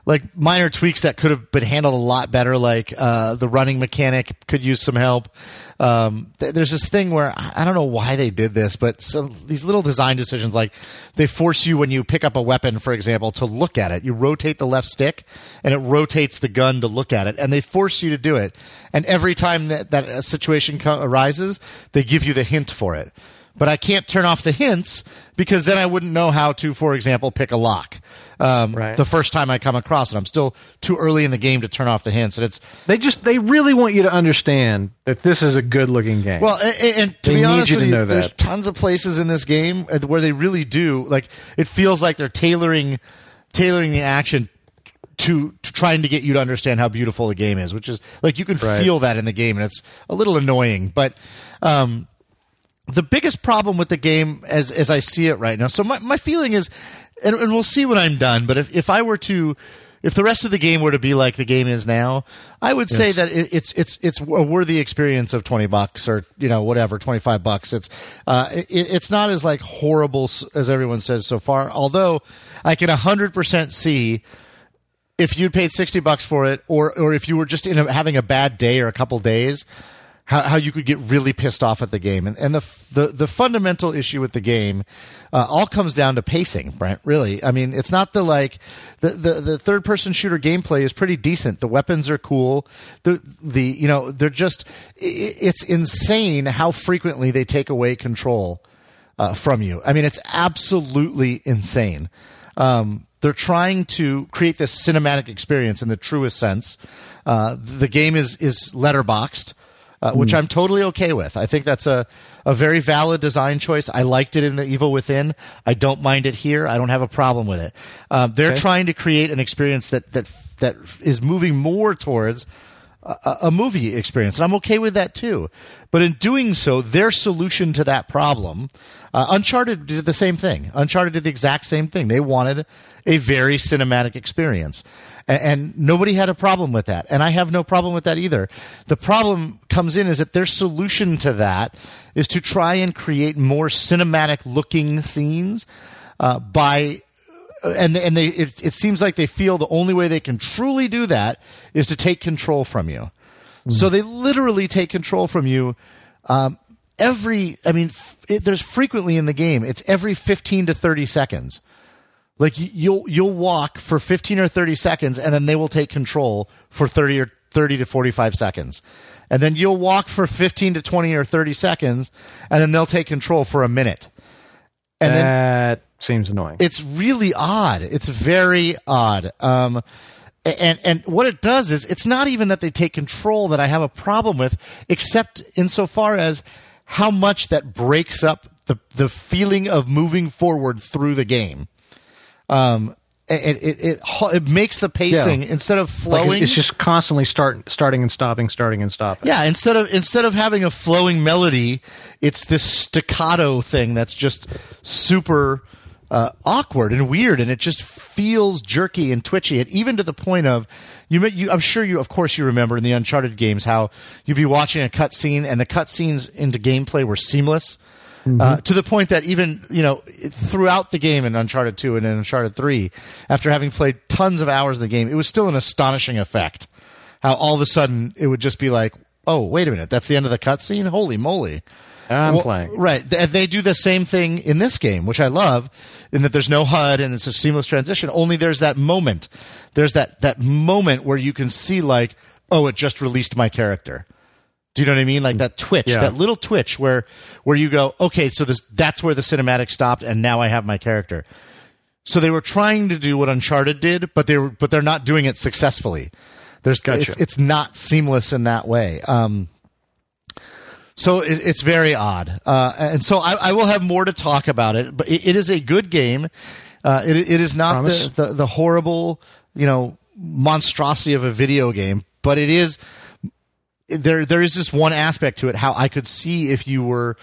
like minor tweaks that could have been handled a lot better. Like uh, the running mechanic could use some help. Um, th- there's this thing where I don't know why they did this, but some these little design decisions, like they force you when you pick up a weapon, for example, to look at it. You rotate the left stick, and it rotates the gun to look at it, and they force you to do it. And every time that that a situation co- arises, they give you the hint for it but I can't turn off the hints because then I wouldn't know how to, for example, pick a lock um, Right. the first time I come across it. I'm still too early in the game to turn off the hints, and it's They just they really want you to understand that this is a good looking game. well, and, and to They be honest you with to you, know there's that. tons of places in this game uh, where they really do like. It feels like they're tailoring tailoring the action to, to trying to get you to understand how beautiful the game is, which is like you can Right. feel that in the game, and it's a little annoying. But um, the biggest problem with the game, as as I see it right now, so my my feeling is, and, and we'll see when I'm done. But if if I were to if the rest of the game were to be like the game is now, I would say Yes. that it, it's it's it's a worthy experience of twenty bucks or you know whatever twenty five bucks. It's uh, it, it's not as like horrible as everyone says so far. Although I can hundred percent see if you'd paid 60 bucks for it or or if you were just in a, having a bad day or a couple days how, how you could get really pissed off at the game and, and the, the the fundamental issue with the game uh, all comes down to pacing Brent really I mean it's not the like the, the, the third person shooter gameplay is pretty decent the weapons are cool the the you know they're just it's insane how frequently they take away control uh, from you. I mean, it's absolutely insane. Um, they're trying to create this cinematic experience in the truest sense. Uh, the game is is letterboxed, uh, which I'm totally okay with. I think that's a a very valid design choice. I liked it in the Evil Within. I don't mind it here. I don't have a problem with it. Um, they're Okay. trying to create an experience that that that is moving more towards a, a movie experience, and I'm okay with that too. But in doing so, their solution to that problem, uh, Uncharted did the same thing. Uncharted did the exact same thing. They wanted a very cinematic experience, and, and nobody had a problem with that, and I have no problem with that either. The problem comes in is that their solution to that is to try and create more cinematic looking scenes uh, by and and they it, it seems like they feel the only way they can truly do that is to take control from you. So they literally take control from you. Um, every, I mean, f- it, there's frequently in the game. It's every 15 to 30 seconds. Like you'll you'll walk for 15 or 30 seconds, and then they will take control for 30 or 30 to 45 seconds, and then you'll walk for 15 to 20 or 30 seconds, and then they'll take control for a minute. And then that seems annoying. It's really odd. It's very odd. Um, and and what it does is it's not even that they take control that I have a problem with, except insofar as how much that breaks up the the feeling of moving forward through the game. Um, it it it, it makes the pacing Yeah. instead of Like, flowing. it's just constantly start starting and stopping, starting and stopping. Yeah, instead of instead of having a flowing melody, it's this staccato thing that's just super uh, awkward and weird, and it just feels jerky and twitchy, and even to the point of you. you I'm sure you, of course, you remember in the Uncharted games how you'd be watching a cutscene, and the cutscenes into gameplay were seamless. Uh, to the point that even you know throughout the game in Uncharted 2 and in Uncharted 3, after having played tons of hours in the game, it was still an astonishing effect how all of a sudden it would just be like, oh, wait a minute, that's the end of the cutscene? Holy moly. I'm Well, playing. Right. They, they do the same thing in this game, which I love, in that there's no HUD and it's a seamless transition. Only there's that moment. There's that, that moment where you can see, like, oh, it just released my character. Do you know what I mean? Like that twitch, Yeah. that little twitch where where you go, okay, so this that's where the cinematic stopped, and now I have my character. So they were trying to do what Uncharted did, but they were but they're not doing it successfully. There's Gotcha. it's, it's not seamless in that way. Um, so it, it's very odd, uh, and so I, I will have more to talk about it. But it, it is a good game. Uh, it, it is not the, the the horrible, you know, monstrosity of a video game, but it is there there is this one aspect to it how I could see if you were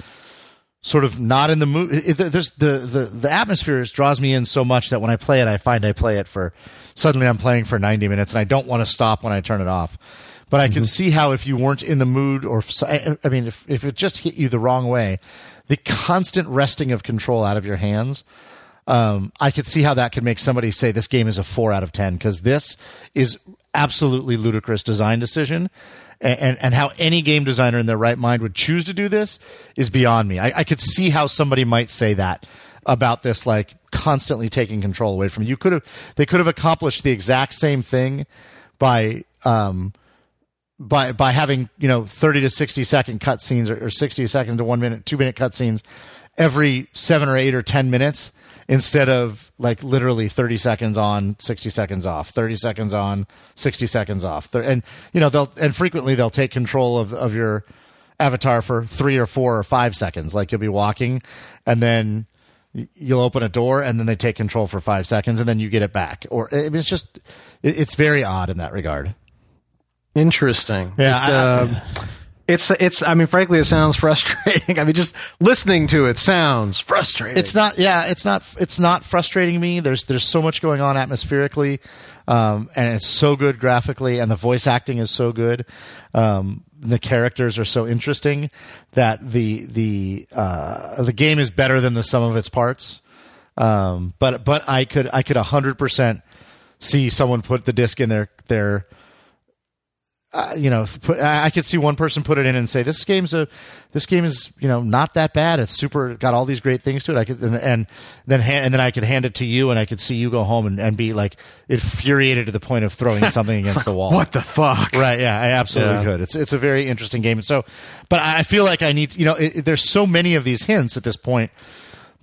sort of not in the mood there's the, the the atmosphere is- draws me in so much that when I play it I find I play it for suddenly I'm playing for 90 minutes and I don't want to stop when I turn it off but I could see how if you weren't in the mood or I mean if if it just hit you the wrong way the constant wresting of control out of your hands um, I could see how that could make somebody say this game is a four out of ten because this is absolutely ludicrous design decision, and, and and how any game designer in their right mind would choose to do this is beyond me. I, I could see how somebody might say that about this, like constantly taking control away from you. You could have they could have accomplished the exact same thing by um, by by having you know 30 to 60 second cutscenes or, or 60 second to one minute two minute cutscenes every seven or eight or ten minutes instead of like literally 30 seconds on 60 seconds off 30 seconds on 60 seconds off. And you know they'll and frequently they'll take control of, of your avatar for three or four or five seconds. Like you'll be walking and then you'll open a door and then they take control for five seconds and then you get it back. Or it's just it's very odd in that regard Interesting. Yeah, It, I- um, it's it's. I mean, frankly, it sounds frustrating. I mean, just listening to it sounds frustrating. It's not. Yeah, it's not. It's not frustrating me. There's there's so much going on atmospherically, um, and it's so good graphically, and the voice acting is so good. Um, the characters are so interesting that the the uh, the game is better than the sum of its parts. Um, but but I could I could hundred percent see someone put the disc in their their uh, you know, put, I could see one person put it in and say, "This game's a, this game is you know not that bad. It's super, got all these great things to it." I could and, and then ha- and then I could hand it to you, and I could see you go home and, and be like infuriated to the point of throwing something against the wall. what the fuck. Right? Yeah, I absolutely Yeah. could. It's it's a very interesting game. So, but I I feel like I need you know, it, it- there's so many of these hints at this point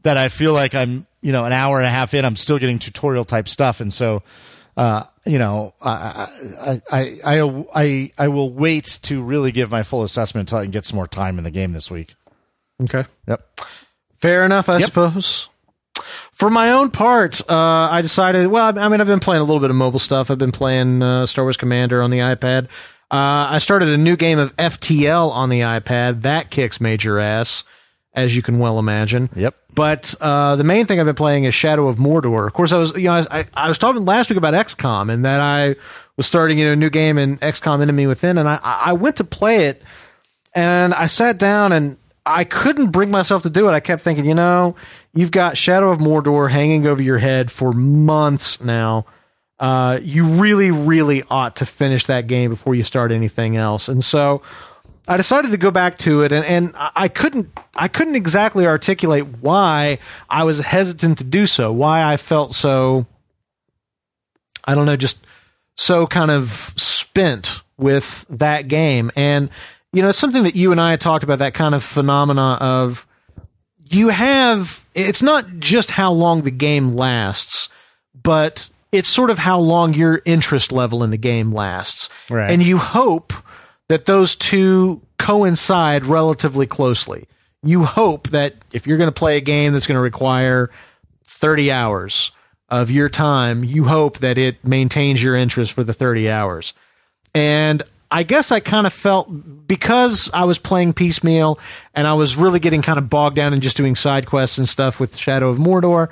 that I feel like I'm you know an hour and a half in, I'm still getting tutorial type stuff, and so. Uh, you know, I, I, I, I, I, will wait to really give my full assessment until I can get some more time in the game this week. Okay. Yep. Fair enough, I Yep. suppose. For my own part, uh, I decided. Well, I mean, I've been playing a little bit of mobile stuff. I've been playing uh, Star Wars Commander on the iPad. Uh, I started a new game of FTL on the iPad. That kicks major ass, as you can well imagine. Yep. But uh, the main thing I've been playing is Shadow of Mordor. Of course, I was you know I, I was talking last week about XCOM and that I was starting you know a new game in XCOM Enemy Within, and I I went to play it and I sat down and I couldn't bring myself to do it. I kept thinking, you know, you've got Shadow of Mordor hanging over your head for months now. Uh, you really, really ought to finish that game before you start anything else. And so I decided to go back to it, and, and I couldn't I couldn't exactly articulate why I was hesitant to do so. Why I felt so I don't know, just so kind of spent with that game. And, you know, it's something that you and I had talked about that kind of phenomena of you have it's not just how long the game lasts, but it's sort of how long your interest level in the game lasts. Right. And you hope that those two coincide relatively closely. You hope that if you're going to play a game that's going to require 30 hours of your time, you hope that it maintains your interest for the 30 hours. And I guess I kind of felt because I was playing piecemeal and I was really getting kind of bogged down in just doing side quests and stuff with Shadow of Mordor.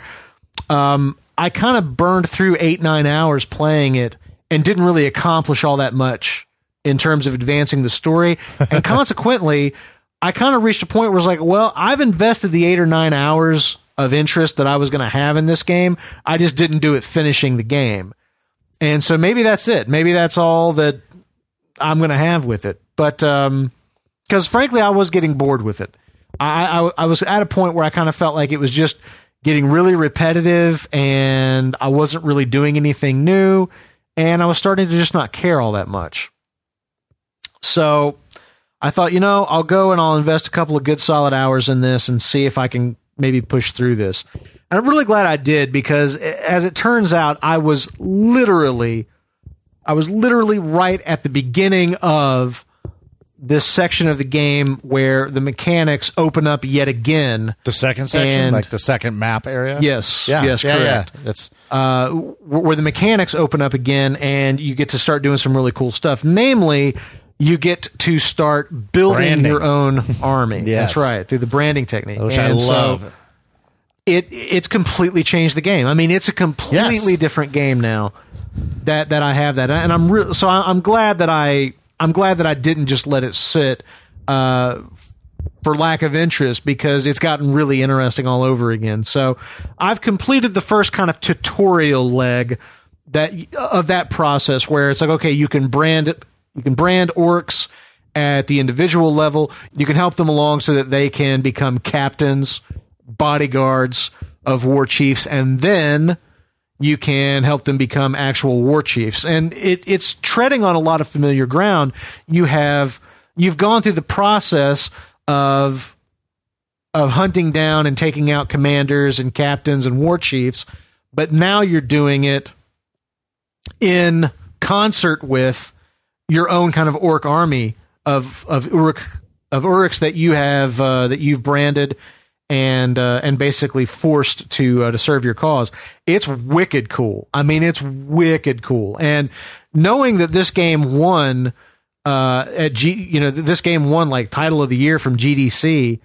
Um, I kind of burned through eight, nine hours playing it and didn't really accomplish all that much in terms of advancing the story. And consequently, I kind of reached a point where it's like, well, I've invested the eight or nine hours of interest that I was going to have in this game. I just didn't do it finishing the game. And so maybe that's it. Maybe that's all that I'm going to have with it. But um, because frankly, I was getting bored with it. I, I I was at a point where I kind of felt like it was just getting really repetitive, and I wasn't really doing anything new, and I was starting to just not care all that much. So I thought, you know, I'll go and I'll invest a couple of good solid hours in this and see if I can maybe push through this. And I'm really glad I did because as it turns out, I was literally I was literally right at the beginning of this section of the game where the mechanics open up yet again. The second section, And- like the second map area. Yes, Yeah. yes, yeah, correct. Yeah. It's uh, where the mechanics open up again and you get to start doing some really cool stuff. Namely, you get to start building Branding. your own army. Yes. That's right, through the branding technique. which I And so love. it it's completely changed the game. I mean, it's a completely Yes. different game now that that I have that, and I'm re- so I- I'm glad that I I'm glad that I didn't just let it sit uh, for lack of interest because it's gotten really interesting all over again. So I've completed the first kind of tutorial leg that of that process where it's like okay, you can brand you can brand orcs at the individual level. You can help them along so that they can become captains, bodyguards of war chiefs, and then you can help them become actual war chiefs. And it, it's treading on a lot of familiar ground. You have you've gone through the process of of hunting down and taking out commanders and captains and war chiefs, but now you're doing it in concert with your own kind of orc army of of uruk of uruks that you have uh, that you've branded and uh, and basically forced to uh, to serve your cause. It's wicked cool. I mean, it's wicked cool. And knowing that this game won uh, at G, you know, this game won like title of the year from GDC.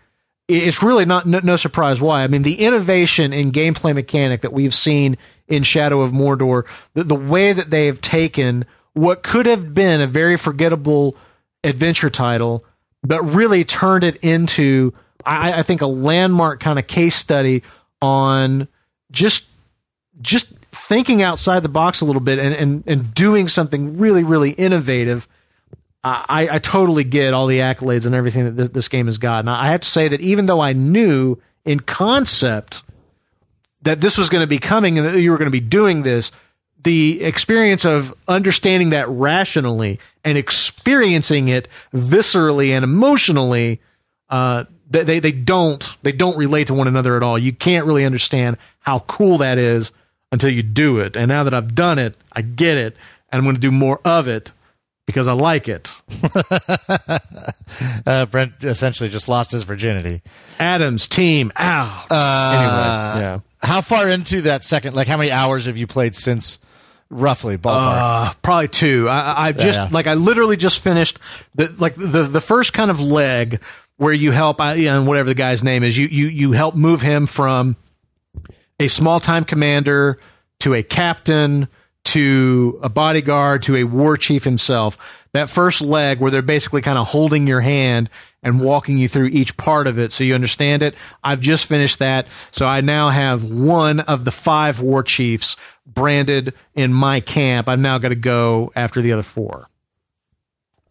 It's really not no, no surprise why. I mean, the innovation in gameplay mechanic that we've seen in Shadow of Mordor, the, the way that they have taken what could have been a very forgettable adventure title, but really turned it into, I, I think, a landmark kind of case study on just just thinking outside the box a little bit and, and, and doing something really, really innovative. I, I totally get all the accolades and everything that this, this game has gotten. I have to say that even though I knew in concept that this was going to be coming and that you were going to be doing this, the experience of understanding that rationally and experiencing it viscerally and emotionally, uh, they, they don't they don't relate to one another at all. You can't really understand how cool that is until you do it. And now that I've done it, I get it, and I'm going to do more of it because I like it. Uh, Brent essentially just lost his virginity. Adams team. Ow. anyway, yeah. How far into that second? Like, how many hours have you played since? Roughly, ballpark. Uh, probably two. I, I- just Yeah. like I literally just finished the like the the first kind of leg where you help I, you know, whatever the guy's name is. You you you help move him from a small time commander to a captain to a bodyguard to a war chief himself. That first leg where they're basically kind of holding your hand and walking you through each part of it so you understand it. I've just finished that. So I now have one of the five war chiefs branded in my camp. I've now got to go after the other four.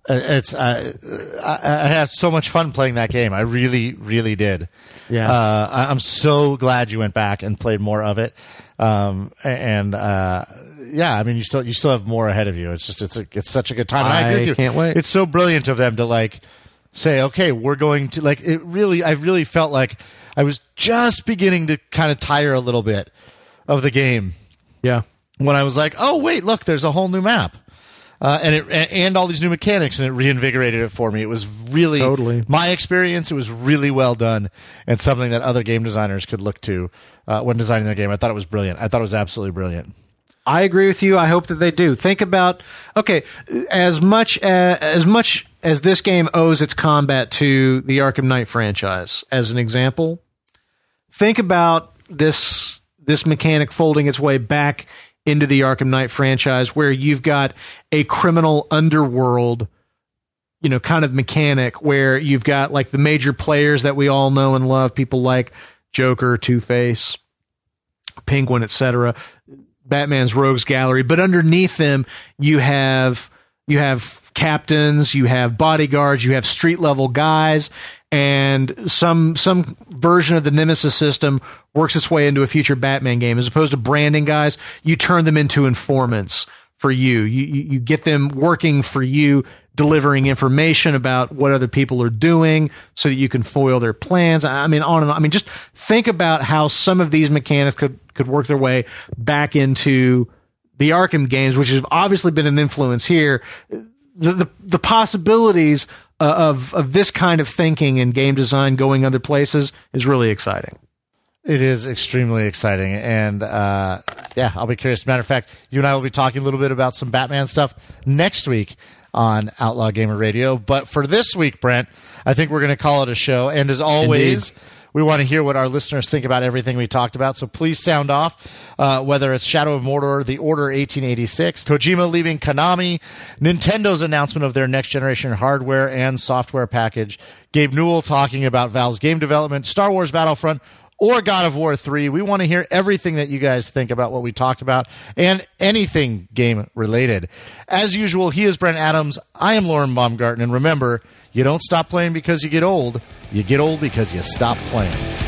Uh, it's uh, I, I have so much fun playing that game. I really, really did. Yeah. Uh, I, I'm so glad you went back and played more of it. Um, and uh, yeah, I mean, you still you still have more ahead of you. It's just it's a, it's such a good time. And I, I agree with you. can't wait. It's so brilliant of them to like say, okay, we're going to like it. Really, I really felt like I was just beginning to kind of tire a little bit of the game Yeah. when I was like, oh wait, look, there's a whole new map. Uh, and it and- all these new mechanics, and it reinvigorated it for me. It was really Totally. my experience. It was really well done, and something that other game designers could look to uh, when designing their game. I thought it was brilliant. I thought it was absolutely brilliant. I agree with you. I hope that they do. Think about okay, as much as, as much as this game owes its combat to the Arkham Knight franchise, as an example, think about this this mechanic folding its way back into the Arkham Knight franchise, where you've got a criminal underworld, you know, kind of mechanic where you've got like the major players that we all know and love, people like Joker, Two Face, Penguin, etc. Batman's rogues gallery, but underneath them you have you have captains, you have bodyguards, you have street level guys, and some some version of the Nemesis system works its way into a future Batman game. As opposed to branding guys, you turn them into informants for you. You you, get them working for you, delivering information about what other people are doing, so that you can foil their plans. I mean, on and on. I mean, just think about how some of these mechanics could could work their way back into the Arkham games, which have obviously been an influence here. The the, the possibilities uh, of of this kind of thinking and game design going other places is really exciting. It is extremely exciting, and uh, yeah, I'll be curious. Matter of fact, you and I will be talking a little bit about some Batman stuff next week on Outlaw Gamer Radio. But for this week, Brent, I think we're going to call it a show. And as always, we want to hear what our listeners think about everything we talked about. So please sound off, uh, whether it's Shadow of Mordor, The Order 1886, Kojima leaving Konami, Nintendo's announcement of their next generation hardware and software package, Gabe Newell talking about Valve's game development, Star Wars Battlefront, or God of War 3. We want to hear everything that you guys think about what we talked about and anything game related. As usual, he is Brent Adams. I am Lauren Baumgarten. And remember, you don't stop playing because you get old. You get old because you stop playing.